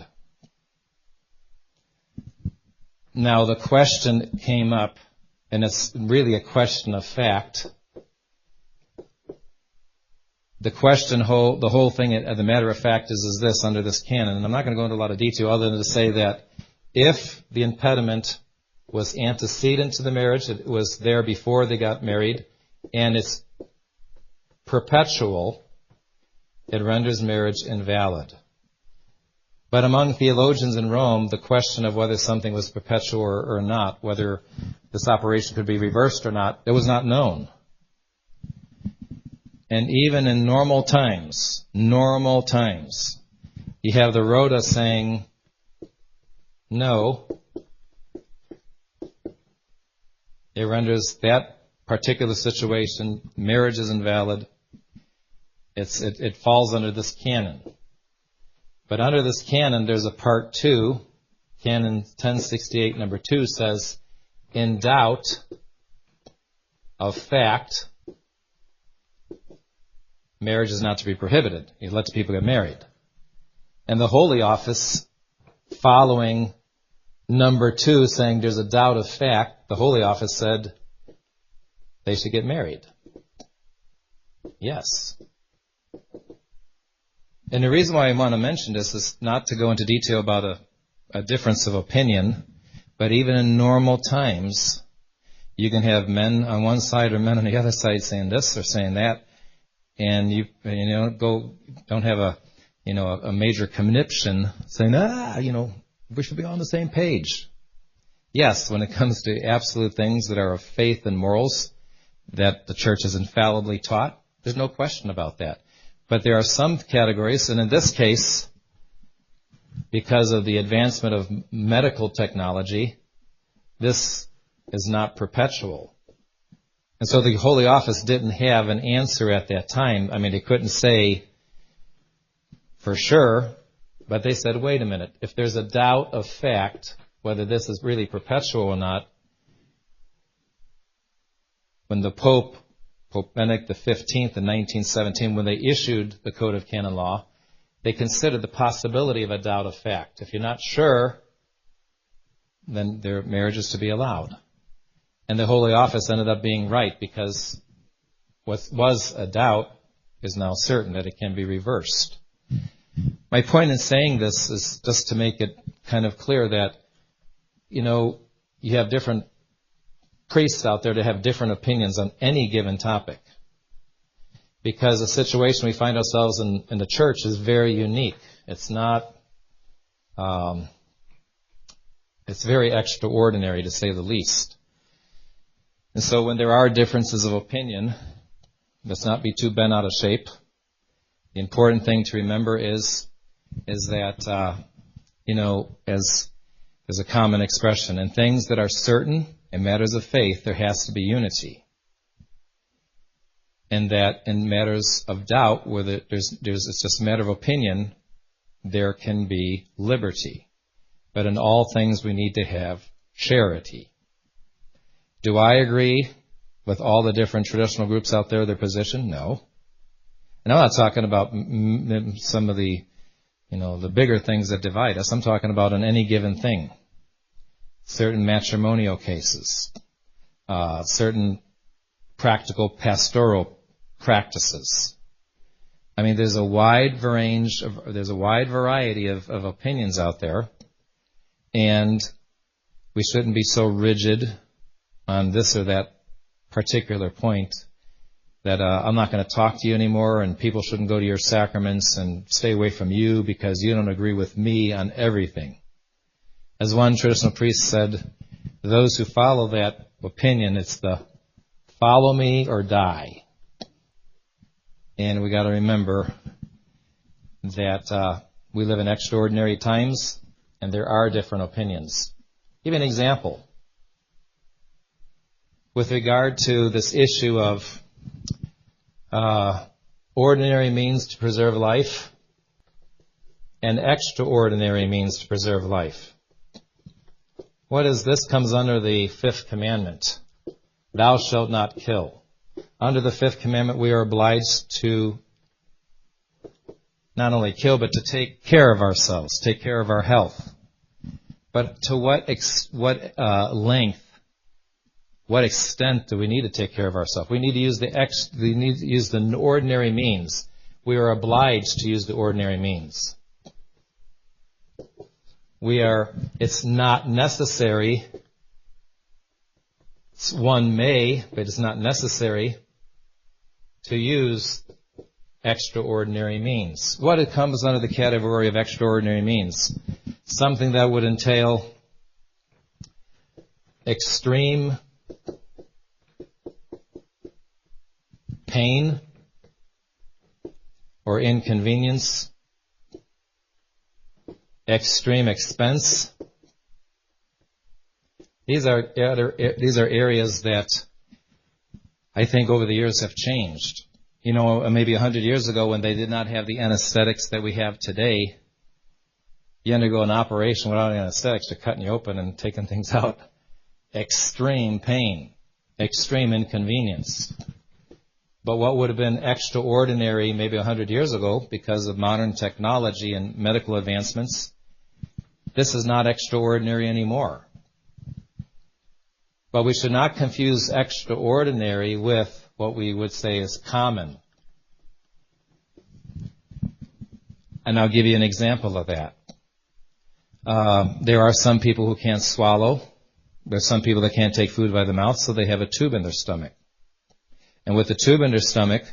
Now the question came up, and it's really a question of fact. The question, whole, the whole thing, uh, the matter of fact, is, is this under this canon, and I'm not going to go into a lot of detail other than to say that if the impediment was antecedent to the marriage, it was there before they got married, and it's perpetual, it renders marriage invalid. But among theologians in Rome, the question of whether something was perpetual or, not, whether this operation could be reversed or not, it was not known. And even in normal times, normal times, you have the Rota saying, no, it renders that particular situation, marriage is invalid. It's, it, it falls under this canon. But under this canon, there's a part two. Canon 1068 number two says, in doubt of fact, marriage is not to be prohibited. You lets people get married. And the Holy Office, following Number two, saying there's a doubt of fact, the Holy Office said they should get married. Yes. And the reason why I want to mention this is not to go into detail about a, a difference of opinion, but even in normal times, you can have men on one side or men on the other side saying this or saying that, and you you know go don't have a you know a, a major conniption saying ah you know we should be on the same page. Yes, when it comes to absolute things that are of faith and morals that the church has infallibly taught, there's no question about that. But there are some categories, and in this case, because of the advancement of medical technology, this is not perpetual. And so the Holy Office didn't have an answer at that time. I mean, they couldn't say for sure, but they said, wait a minute, if there's a doubt of fact, whether this is really perpetual or not, when the Pope, Pope Benedict XV in 1917, when they issued the Code of Canon Law, they considered the possibility of a doubt of fact. If you're not sure, then their marriage is to be allowed. And the Holy Office ended up being right because what was a doubt is now certain that it can be reversed. My point in saying this is just to make it kind of clear that, you know, you have different priests out there to have different opinions on any given topic because the situation we find ourselves in, in the church is very unique. It's not, um, it's very extraordinary to say the least. And so when there are differences of opinion, let's not be too bent out of shape. The important thing to remember is, is that, uh, you know, as, as a common expression, and things that are certain, in matters of faith, there has to be unity and that in matters of doubt, where there's, there's, it's just a matter of opinion, there can be liberty. But in all things, we need to have charity. Do I agree with all the different traditional groups out there, their position? No. And I'm not talking about some of the, you know, the bigger things that divide us. I'm talking about on any given thing. Certain matrimonial cases, uh, certain practical pastoral practices. I mean, there's a wide range of, there's a wide variety of, of opinions out there, and we shouldn't be so rigid on this or that particular point that uh, I'm not going to talk to you anymore, and people shouldn't go to your sacraments and stay away from you because you don't agree with me on everything. As one traditional priest said, those who follow that opinion, it's the follow me or die. And we got to remember that uh, we live in extraordinary times, and there are different opinions. Give an example. With regard to this issue of uh, ordinary means to preserve life and extraordinary means to preserve life. What is this comes under the fifth commandment? Thou shalt not kill under the fifth commandment, we are obliged to not only kill, but to take care of ourselves, take care of our health. But to what ex- what uh, length, what extent do we need to take care of ourselves? We need to use the ex- we need to use the ordinary means. We are obliged to use the ordinary means. We are. It's not necessary. One may, but it's not necessary to use extraordinary means. What it comes under the category of extraordinary means? Something that would entail extreme pain or inconvenience, extreme expense. These are, these are areas that I think over the years have changed. You know, maybe a hundred years ago when they did not have the anesthetics that we have today, you undergo an operation without anesthetics, they're cutting you open and taking things out. Extreme pain, extreme inconvenience. But what would have been extraordinary maybe a hundred years ago because of modern technology and medical advancements, this is not extraordinary anymore. But we should not confuse extraordinary with what we would say is common. And I'll give you an example of that. Uh, there are some people who can't swallow. There's some people that can't take food by the mouth, so they have a tube in their stomach. And with the tube in their stomach,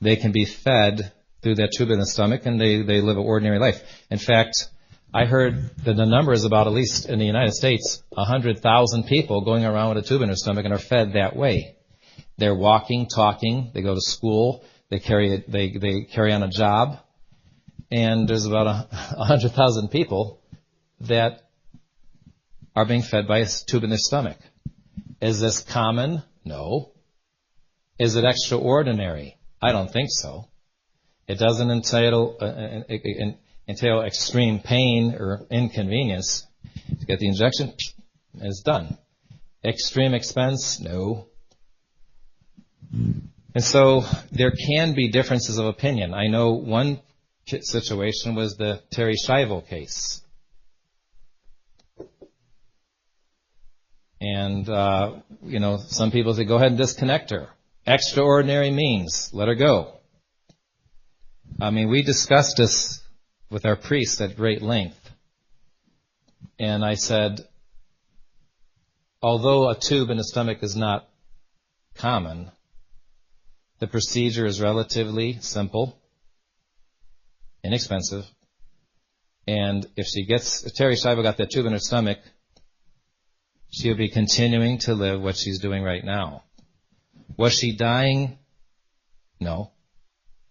they can be fed through that tube in the stomach and they, they live an ordinary life. In fact, I heard that the number is about, at least in the United States, 100,000 people going around with a tube in their stomach and are fed that way. They're walking, talking, they go to school, they carry, they, they carry on a job, and there's about a, a hundred thousand people that are being fed by a tube in their stomach. Is this common? No. Is it extraordinary? I don't think so. It doesn't entail uh, uh, uh entail extreme pain or inconvenience. To get the injection, it's done. Extreme expense? No. And so there can be differences of opinion. I know one situation was the Terri Schiavo case. And, uh, you know, some people say, go ahead and disconnect her. Extraordinary means, let her go. I mean, we discussed this with our priest at great length. And I said, although a tube in the stomach is not common, the procedure is relatively simple, inexpensive, and if she gets, if Terri Schiavo got that tube in her stomach, she'll be continuing to live what she's doing right now. Was she dying? No.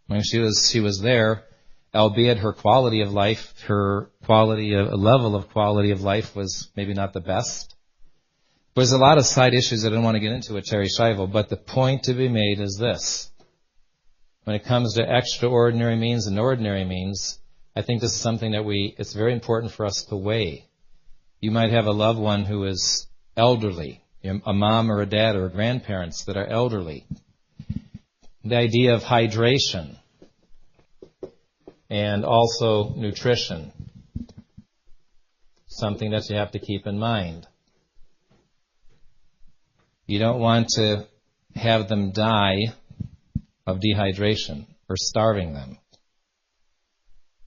Mean, she was, she was there, albeit her quality of life, her quality, a level of quality of life was maybe not the best. There's a lot of side issues I don't want to get into with Terri Schiavo, but the point to be made is this. When it comes to extraordinary means and ordinary means, I think this is something that we, it's very important for us to weigh. You might have a loved one who is elderly, a mom or a dad or grandparents that are elderly. The idea of hydration, and also nutrition. Something that you have to keep in mind. You don't want to have them die of dehydration or starving them.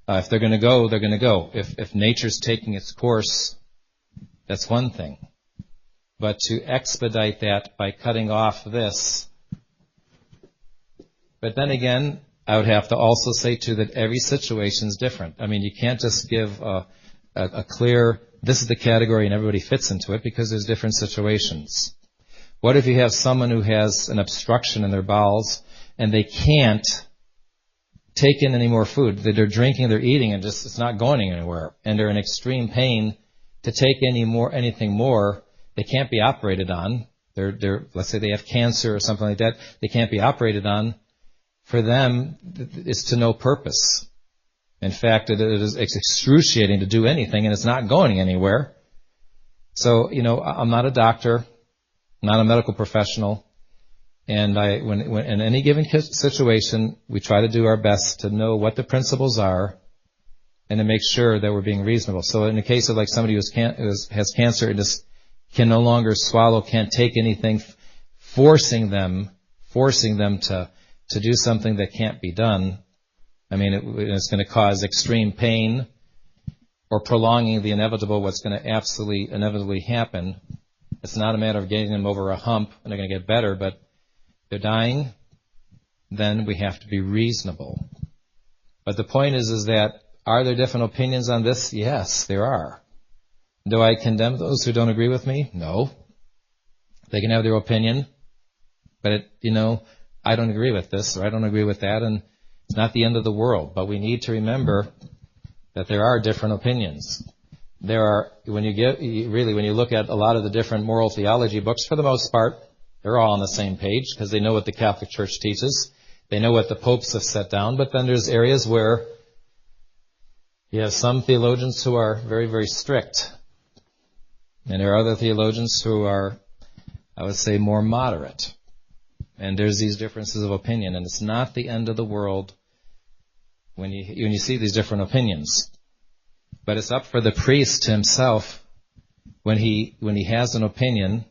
Uh, if they're going to go, they're going to go. If, if nature's taking its course, that's one thing. But to expedite that by cutting off this. But then again, I would have to also say too that every situation is different. I mean, you can't just give a, a, a clear, this is the category and everybody fits into it because there's different situations. What if you have someone who has an obstruction in their bowels and they can't take in any more food? They're drinking, they're eating, and just it's not going anywhere, and they're in extreme pain. To take any more, anything more, they can't be operated on. They're, they're, let's say they have cancer or something like that. They can't be operated on for them it's to no purpose. In fact, it is excruciating to do anything and it's not going anywhere. So, you know, I'm not a doctor, not a medical professional, and I, when, when, in any given situation, we try to do our best to know what the principles are and to make sure that we're being reasonable. So in the case of like somebody who can, has cancer and just can no longer swallow, can't take anything, forcing them, forcing them to to do something that can't be done, I mean, it, it's going to cause extreme pain or prolonging the inevitable, what's going to absolutely inevitably happen. It's not a matter of getting them over a hump and they're going to get better, but they're dying, then we have to be reasonable. But the point is, is that are there different opinions on this? Yes, there are. Do I condemn those who don't agree with me? No. They can have their opinion, but it, you know, I don't agree with this or I don't agree with that, and it's not the end of the world. But we need to remember that there are different opinions. There are, when you get, really, when you look at a lot of the different moral theology books, for the most part, they're all on the same page because they know what the Catholic Church teaches. They know what the popes have set down, but then there's areas where you have some theologians who are very, very strict. And there are other theologians who are, I would say, more moderate. And there's these differences of opinion, and it's not the end of the world when you, when you see these different opinions. But it's up for the priest himself when he, when he has an opinion,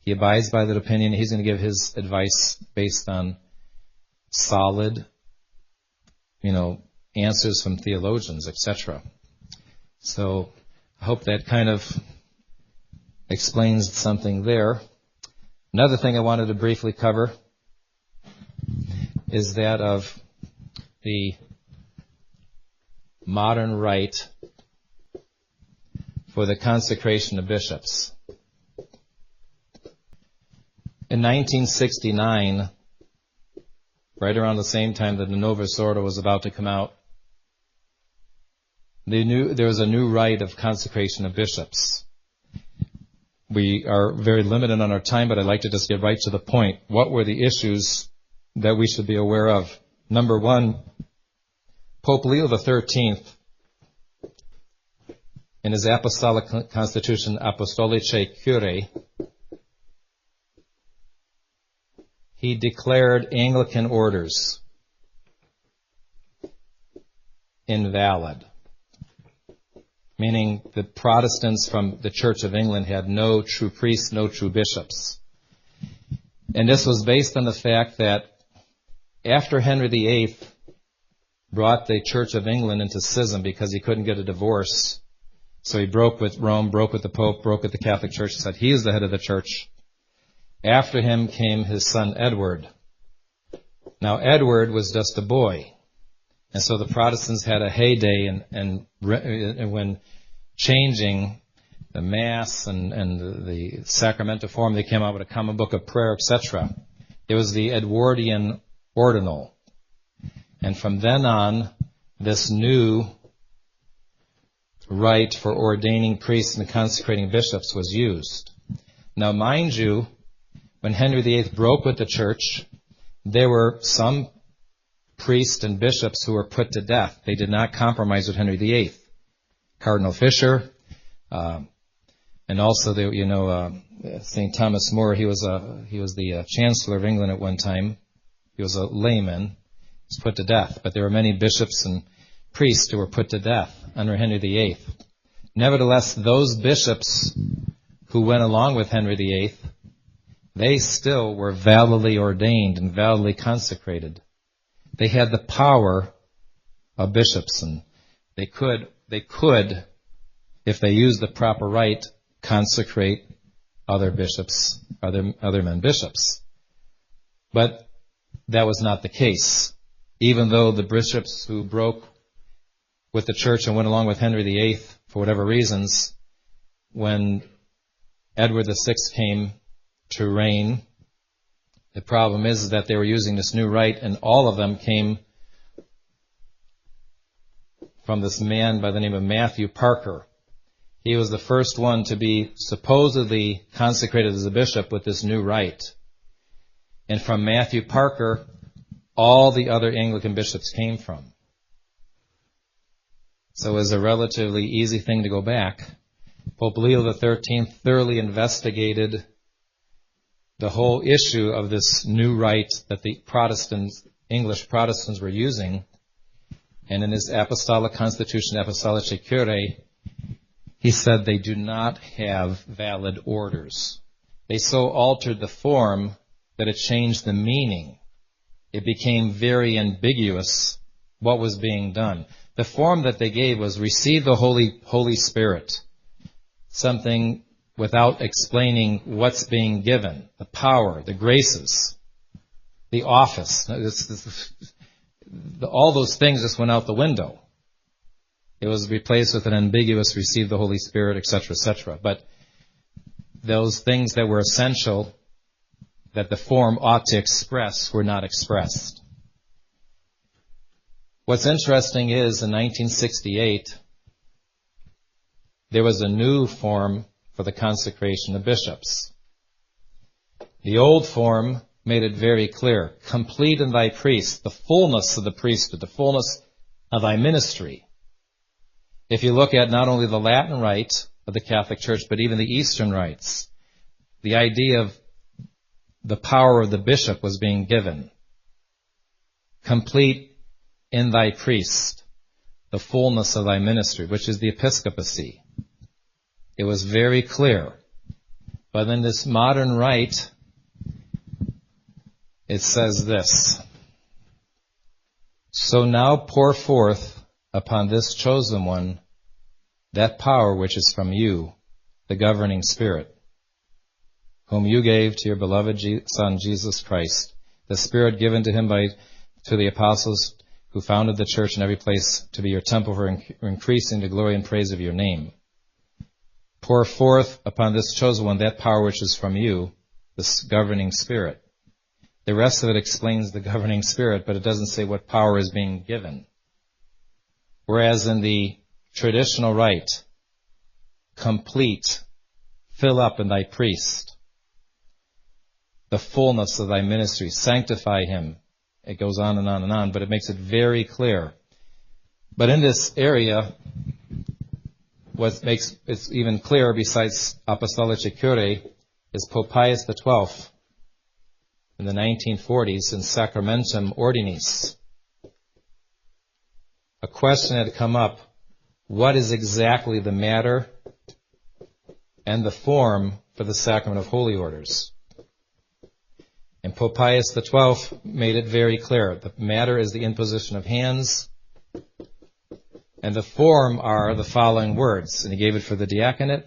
he abides by that opinion, he's going to give his advice based on solid, you know, answers from theologians, etc. So I hope that kind of explains something there. Another thing I wanted to briefly cover is that of the modern rite for the consecration of bishops. In 1969, right around the same time that the Novus Ordo was about to come out, new, there was a new rite of consecration of bishops. We are very limited on our time, but I'd like to just get right to the point. What were the issues that we should be aware of? Number one, Pope Leo XIII, in his apostolic constitution, Apostolicae Curiae, he declared Anglican orders invalid meaning the Protestants from the Church of England had no true priests, no true bishops. And this was based on the fact that after Henry VIII brought the Church of England into schism because he couldn't get a divorce, so he broke with Rome, broke with the Pope, broke with the Catholic Church, said he is the head of the church. After him came his son Edward. Now Edward was just a boy. And so the Protestants had a heyday and, and, when changing the Mass and, and the, the sacramental form, they came out with a common book of prayer, etc. It was the Edwardian ordinal. And from then on, this new rite for ordaining priests and consecrating bishops was used. Now, mind you, when Henry VIII broke with the church, there were some priests and bishops who were put to death. They did not compromise with Henry VIII. Cardinal Fisher, uh, and also the, you know uh, St. Thomas More. He was a he was the uh, Chancellor of England at one time. He was a layman. He was put to death. But there were many bishops and priests who were put to death under Henry VIII. Nevertheless, those bishops who went along with Henry VIII, they still were validly ordained and validly consecrated. They had the power of bishops and they could, they could, if they used the proper rite, consecrate other bishops, other, other men bishops. But that was not the case. Even though the bishops who broke with the church and went along with Henry VIII for whatever reasons, when Edward VI came to reign, the problem is that they were using this new rite, and all of them came from this man by the name of Matthew Parker. He was the first one to be supposedly consecrated as a bishop with this new rite. And from Matthew Parker, all the other Anglican bishops came from. So it was a relatively easy thing to go back. Pope Leo XIII thoroughly investigated the whole issue of this new rite that the Protestants, English Protestants were using. And in his Apostolic Constitution, Apostolicae Curiae, he said they do not have valid orders. They so altered the form that it changed the meaning. It became very ambiguous what was being done. The form that they gave was receive the Holy, Holy Spirit. Something without explaining what's being given, the power, the graces, the office. all those things just went out the window. It was replaced with an ambiguous receive the Holy Spirit, etc., etc. But those things that were essential that the form ought to express were not expressed. What's interesting is in 1968, there was a new form for the consecration of bishops. The old form made it very clear, complete in thy priest, the fullness of the priesthood, the fullness of thy ministry. If you look at not only the Latin rite of the Catholic Church, but even the Eastern rites, the idea of the power of the bishop was being given. Complete in thy priest, the fullness of thy ministry, which is the episcopacy. It was very clear. But in this modern rite, it says this. So now pour forth upon this chosen one that power which is from you, the governing spirit, whom you gave to your beloved Son Jesus Christ, the spirit given to him by to the apostles who founded the church in every place to be your temple for increasing the glory and praise of your name. Pour forth upon this chosen one that power which is from you, this governing spirit. The rest of it explains the governing spirit, but it doesn't say what power is being given. Whereas in the traditional rite, complete, fill up in thy priest, the fullness of thy ministry, sanctify him. It goes on and on and on, but it makes it very clear. But in this area, what makes it even clearer besides Apostolicae Curae is Pope Pius XII in the 1940s in Sacramentum Ordinis. A question had come up, what is exactly the matter and the form for the sacrament of holy orders? And Pope Pius XII made it very clear. The matter is the imposition of hands, and the form are the following words. And he gave it for the diaconate,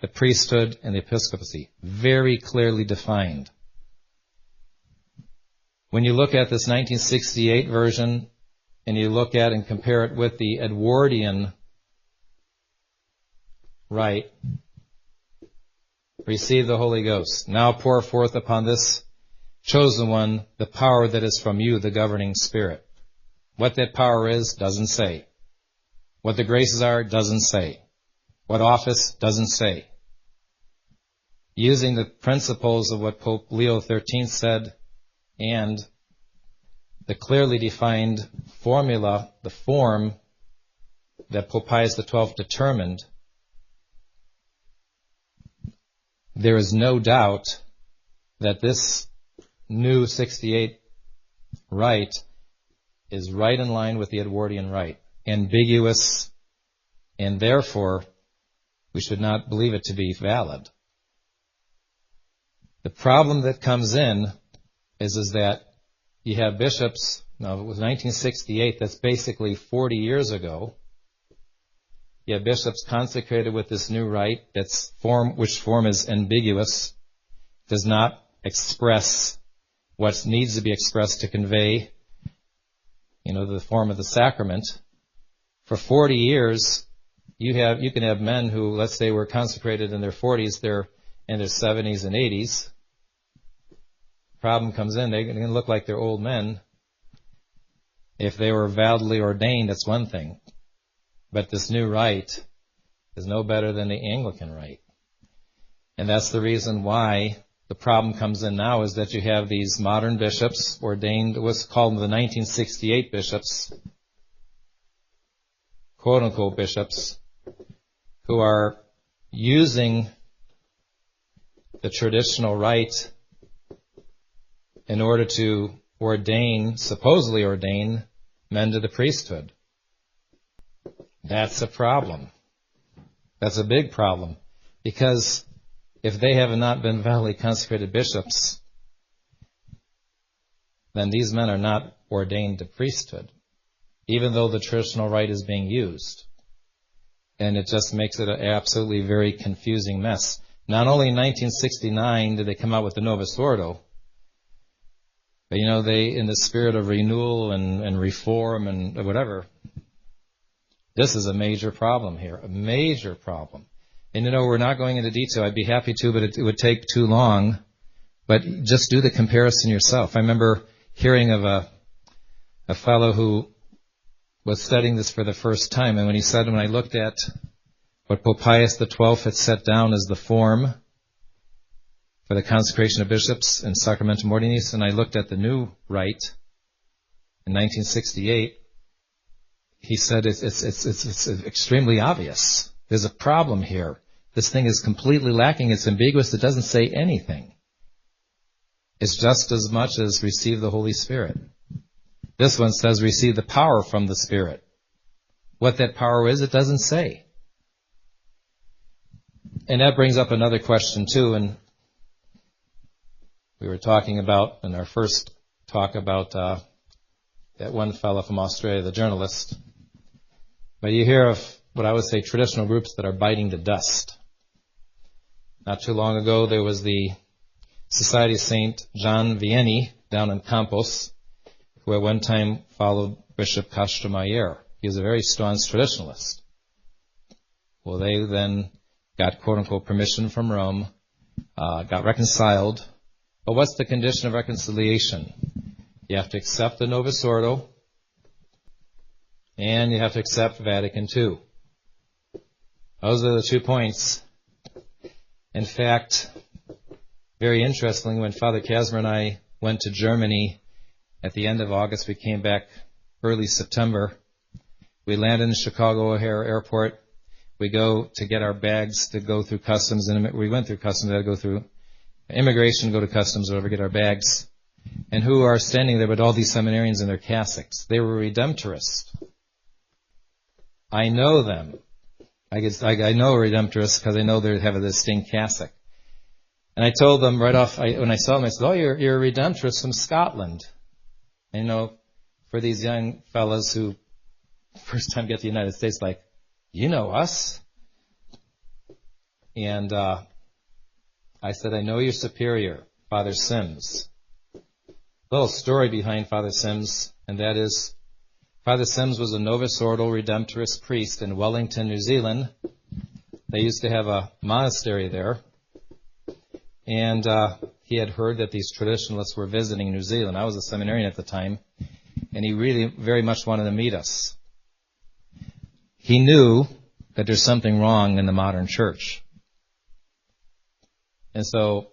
the priesthood, and the episcopacy. Very clearly defined. When you look at this 1968 version, and you look at and compare it with the Edwardian rite, receive the Holy Ghost. Now pour forth upon this chosen one the power that is from you, the governing spirit. What that power is, doesn't say. What the graces are, doesn't say. What office, doesn't say. Using the principles of what Pope Leo XIII said and the clearly defined formula, the form that Pope Pius XII determined, there is no doubt that this new 68 rite is right in line with the Edwardian rite, ambiguous, and therefore we should not believe it to be valid. The problem that comes in is, is that you have bishops, now it was 1968, that's basically 40 years ago. You have bishops consecrated with this new rite that's form, which form is ambiguous, does not express what needs to be expressed to convey, you know, the form of the sacrament. For 40 years, you have, you can have men who, let's say, were consecrated in their 40s, they're in their 70s and 80s. Problem comes in, they can look like they're old men. If they were validly ordained, that's one thing. But this new rite is no better than the Anglican rite. And that's the reason why the problem comes in now is that you have these modern bishops ordained, what's called the 1968 bishops, quote unquote bishops, who are using the traditional rite in order to ordain, supposedly ordain, men to the priesthood. That's a problem. That's a big problem. Because if they have not been validly consecrated bishops, then these men are not ordained to priesthood, even though the traditional rite is being used. And it just makes it an absolutely very confusing mess. Not only in 1969 did they come out with the Novus Ordo, but you know, they, in the spirit of renewal and, and reform and whatever, this is a major problem here, a major problem. And you know, we're not going into detail. I'd be happy to, but it, it would take too long. But just do the comparison yourself. I remember hearing of a a fellow who was studying this for the first time, and when he said, when I looked at what Pope Pius XII had set down as the form for the consecration of bishops in Sacramentum Ordinis, and I looked at the new rite in 1968, he said it's, it's, it's, it's, extremely obvious. There's a problem here. This thing is completely lacking. It's ambiguous. It doesn't say anything. It's just as much as receive the Holy Spirit. This one says receive the power from the Spirit. What that power is, it doesn't say. And that brings up another question too, and we were talking about in our first talk about uh, that one fellow from Australia, the journalist. But you hear of what I would say traditional groups that are biting the dust. Not too long ago, there was the Society of St. John Vianney down in Campos, who at one time followed Bishop Castro He was a very staunch traditionalist. Well, they then got quote unquote permission from Rome, uh, got reconciled. But what's the condition of reconciliation? You have to accept the Novus Ordo, and you have to accept Vatican II. Those are the two points. In fact, very interestingly, when Father Casimir and I went to Germany at the end of August, we came back early September. We land in Chicago O'Hare Airport. We go to get our bags to go through customs, and we went through customs. We had to go through immigration, go to customs, whatever, get our bags. And who are standing there but all these seminarians in their cassocks? They were Redemptorists. I know them. I, guess, I, I know Redemptorists because I know they have a distinct cassock. And I told them right off, I, when I saw them, I said, oh, you're, you're a Redemptorist from Scotland. And, you know, for these young fellows who first time get to the United States, like, you know us? And uh, I said, I know your superior, Father Sims. Little story behind Father Sims, and that is Father Sims was a Novus Ordo Redemptorist priest in Wellington, New Zealand. They used to have a monastery there, and uh, he had heard that these traditionalists were visiting New Zealand. I was a seminarian at the time, and he really very much wanted to meet us. He knew that there's something wrong in the modern church. And so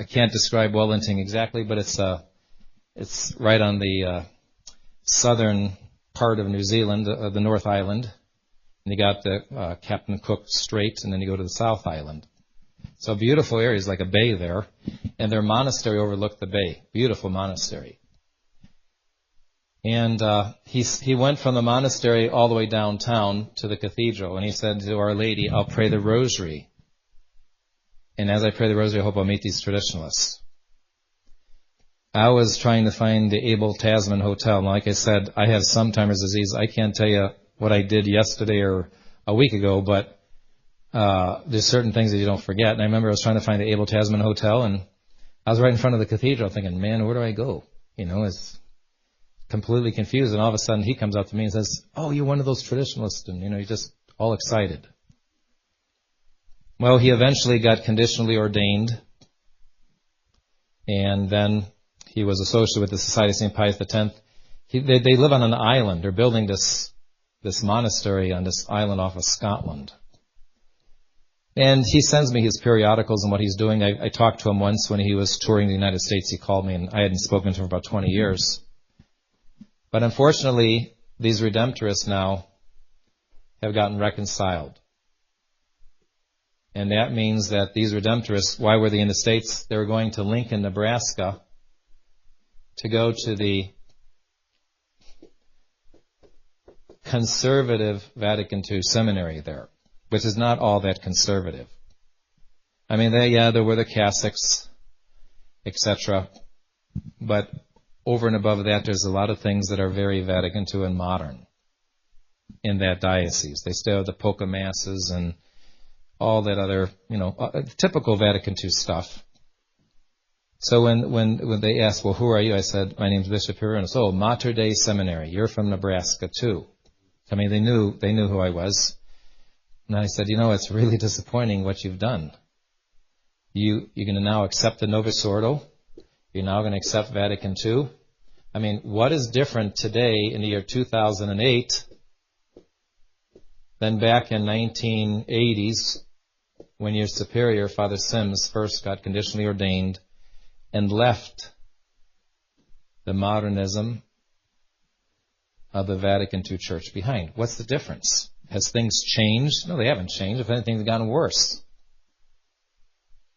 I can't describe Wellington exactly, but it's uh, it's right on the uh, southern part of New Zealand, uh, the North Island. And you got the uh, Captain Cook Strait, and then you go to the South Island. So beautiful areas like a bay there, and their monastery overlooked the bay. Beautiful monastery. And uh, he he went from the monastery all the way downtown to the cathedral, and he said to Our Lady, "I'll pray the Rosary." And as I pray the Rosary, I hope I'll meet these traditionalists. I was trying to find the Abel Tasman Hotel. And like I said, I have Sometimers disease. I can't tell you what I did yesterday or a week ago, but uh, there's certain things that you don't forget. And I remember I was trying to find the Abel Tasman Hotel, and I was right in front of the cathedral, thinking, "Man, where do I go?" You know, it's completely confused. And all of a sudden, he comes up to me and says, "Oh, you're one of those traditionalists," and you know, he's just all excited. Well, he eventually got conditionally ordained, and then he was associated with the Society of St. Pius X. He, they, they live on an island. They're building this this monastery on this island off of Scotland. And he sends me his periodicals and what he's doing. I, I, talked to him once when he was touring the United States. He called me, and I hadn't spoken to him for about 20 years. But unfortunately, these Redemptorists now have gotten reconciled. And that means that these Redemptorists, why were they in the States? They were going to Lincoln, Nebraska to go to the conservative Vatican II seminary there which is not all that conservative. I mean, they, yeah, there were the cassocks, etc. But over and above that, there's a lot of things that are very Vatican II and modern in that diocese. They still have the polka masses and all that other, you know, uh, typical Vatican II stuff. So when, when, when they asked, well, who are you? I said, my name's Bishop Pivarunas. Oh, Mater Dei Seminary. You're from Nebraska too. I mean, they knew, they knew who I was. And I said, you know, it's really disappointing what you've done. You, you're going to now accept the Novus Ordo. You're now going to accept Vatican II. I mean, what is different today in the year 2008 than back in 1980s when your superior, Father Sims, first got conditionally ordained and left the modernism of the Vatican II Church behind? What's the difference? Has things changed? No, they haven't changed. If anything, they've gotten worse.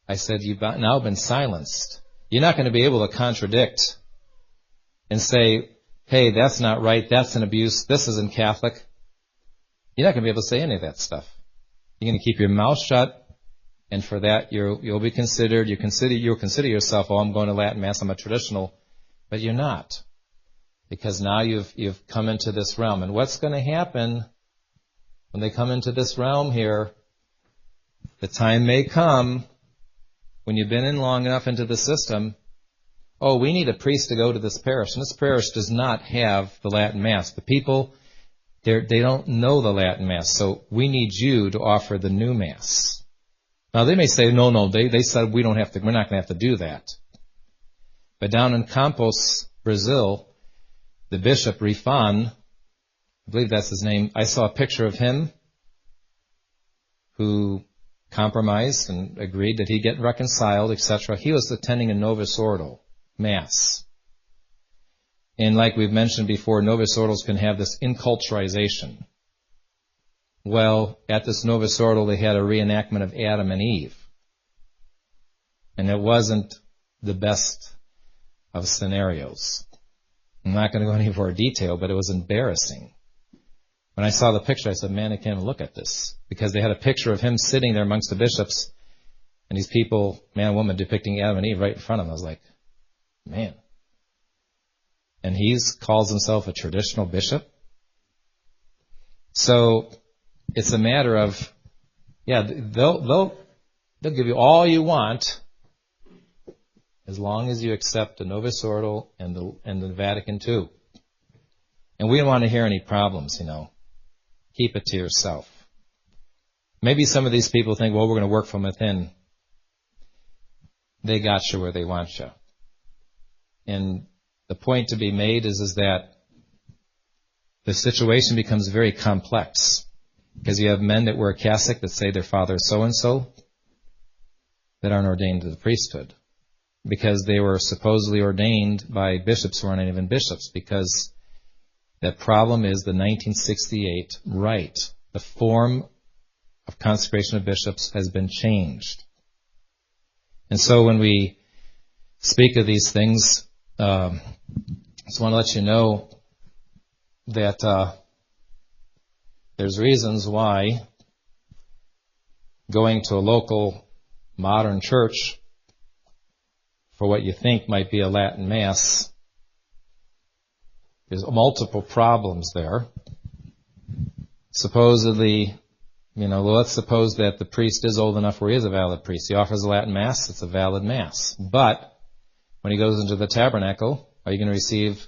I said, You've now been silenced. You're not going to be able to contradict and say, Hey, that's not right. That's an abuse. This isn't Catholic. You're not going to be able to say any of that stuff. You're going to keep your mouth shut, and for that, you will be considered. You consider you'll consider yourself, oh, I'm going to Latin Mass. I'm a traditional, but you're not, because now you've you've come into this realm. And what's going to happen when they come into this realm here, the time may come when you've been in long enough into the system, oh, we need a priest to go to this parish. And this parish does not have the Latin Mass. The people, they don't know the Latin Mass, so we need you to offer the new Mass. Now they may say, no, no, they, they said we don't have to, we're not going to have to do that. But down in Campos, Brazil, the bishop, Rifan, I believe that's his name. I saw a picture of him. who compromised and agreed that he'd get reconciled, etc. He was attending a Novus Ordo Mass. And like we've mentioned before, Novus Ordos can have this inculturization. Well, at this Novus Ordo, they had a reenactment of Adam and Eve. And it wasn't the best of scenarios. I'm not going to go into more detail, but it was embarrassing. When I saw the picture, I said, man, I can't even look at this. Because they had a picture of him sitting there amongst the bishops, and these people, man and woman, depicting Adam and Eve right in front of him. I was like, man. And he calls himself a traditional bishop? So, it's a matter of, yeah, they'll, they'll, they'll give you all you want, as long as you accept the Novus Ordo and the, and the Vatican II. And we don't want to hear any problems, you know. Keep it to yourself. Maybe some of these people think, well, we're going to work from within. They got you where they want you. And the point to be made is, is that the situation becomes very complex. Because you have men that wear a cassock that say their father is so and so that aren't ordained to the priesthood because they were supposedly ordained by bishops who aren't even bishops because the problem is the 1968 rite. The form of consecration of bishops has been changed. And so when we speak of these things, um, I just want to let you know that uh, there's reasons why going to a local modern church for what you think might be a Latin Mass. There's multiple problems there. Supposedly, you know, let's suppose that the priest is old enough where he is a valid priest. He offers a Latin Mass, it's a valid Mass. But when he goes into the tabernacle, are you going to receive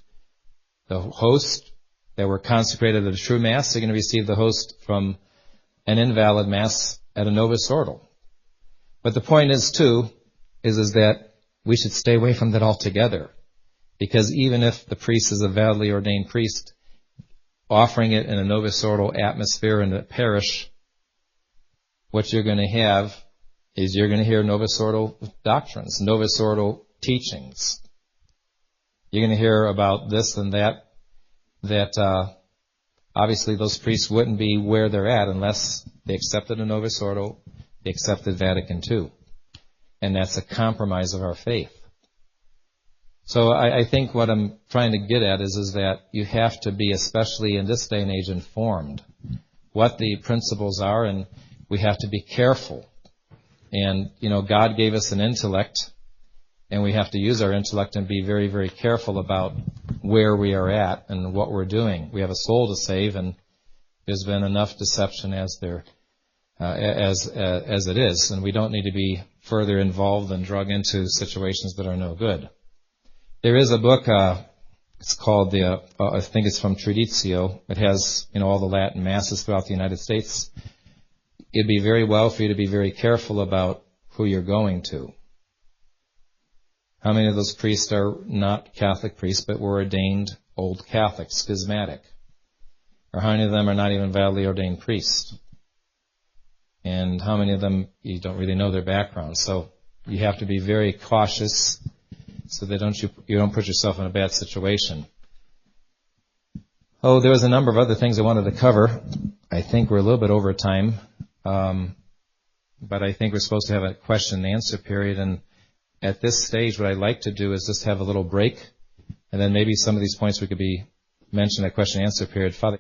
the host that were consecrated at a true Mass? Are you going to receive the host from an invalid Mass at a Novus Ordo? But the point is, too, is, is that we should stay away from that altogether. Because even if the priest is a validly ordained priest, offering it in a Novus Ordo atmosphere in the parish, what you're going to have is you're going to hear Novus Ordo doctrines, Novus Ordo teachings. You're going to hear about this and that, that uh, obviously those priests wouldn't be where they're at unless they accepted a Novus Ordo, they accepted Vatican II and that's a compromise of our faith. So I, I, think what I'm trying to get at is, is that you have to be, especially in this day and age, informed what the principles are, and we have to be careful. And, you know, God gave us an intellect, and we have to use our intellect and be very, very careful about where we are at and what we're doing. We have a soul to save, and there's been enough deception as there uh, as uh, as it is, and we don't need to be further involved and drug into situations that are no good. There is a book. Uh, it's called the. Uh, uh, I think it's from Traditio. It has you know all the Latin masses throughout the United States. It'd be very well for you to be very careful about who you're going to. How many of those priests are not Catholic priests but were ordained old Catholic, schismatic? Or how many of them are not even validly ordained priests? and how many of them you don't really know their background. So you have to be very cautious so that don't you you don't put yourself in a bad situation. Oh, there was a number of other things I wanted to cover. I think we're a little bit over time, um, but I think we're supposed to have a question and answer period. And at this stage, what I'd like to do is just have a little break, and then maybe some of these points we could be mentioned at question and answer period. Father.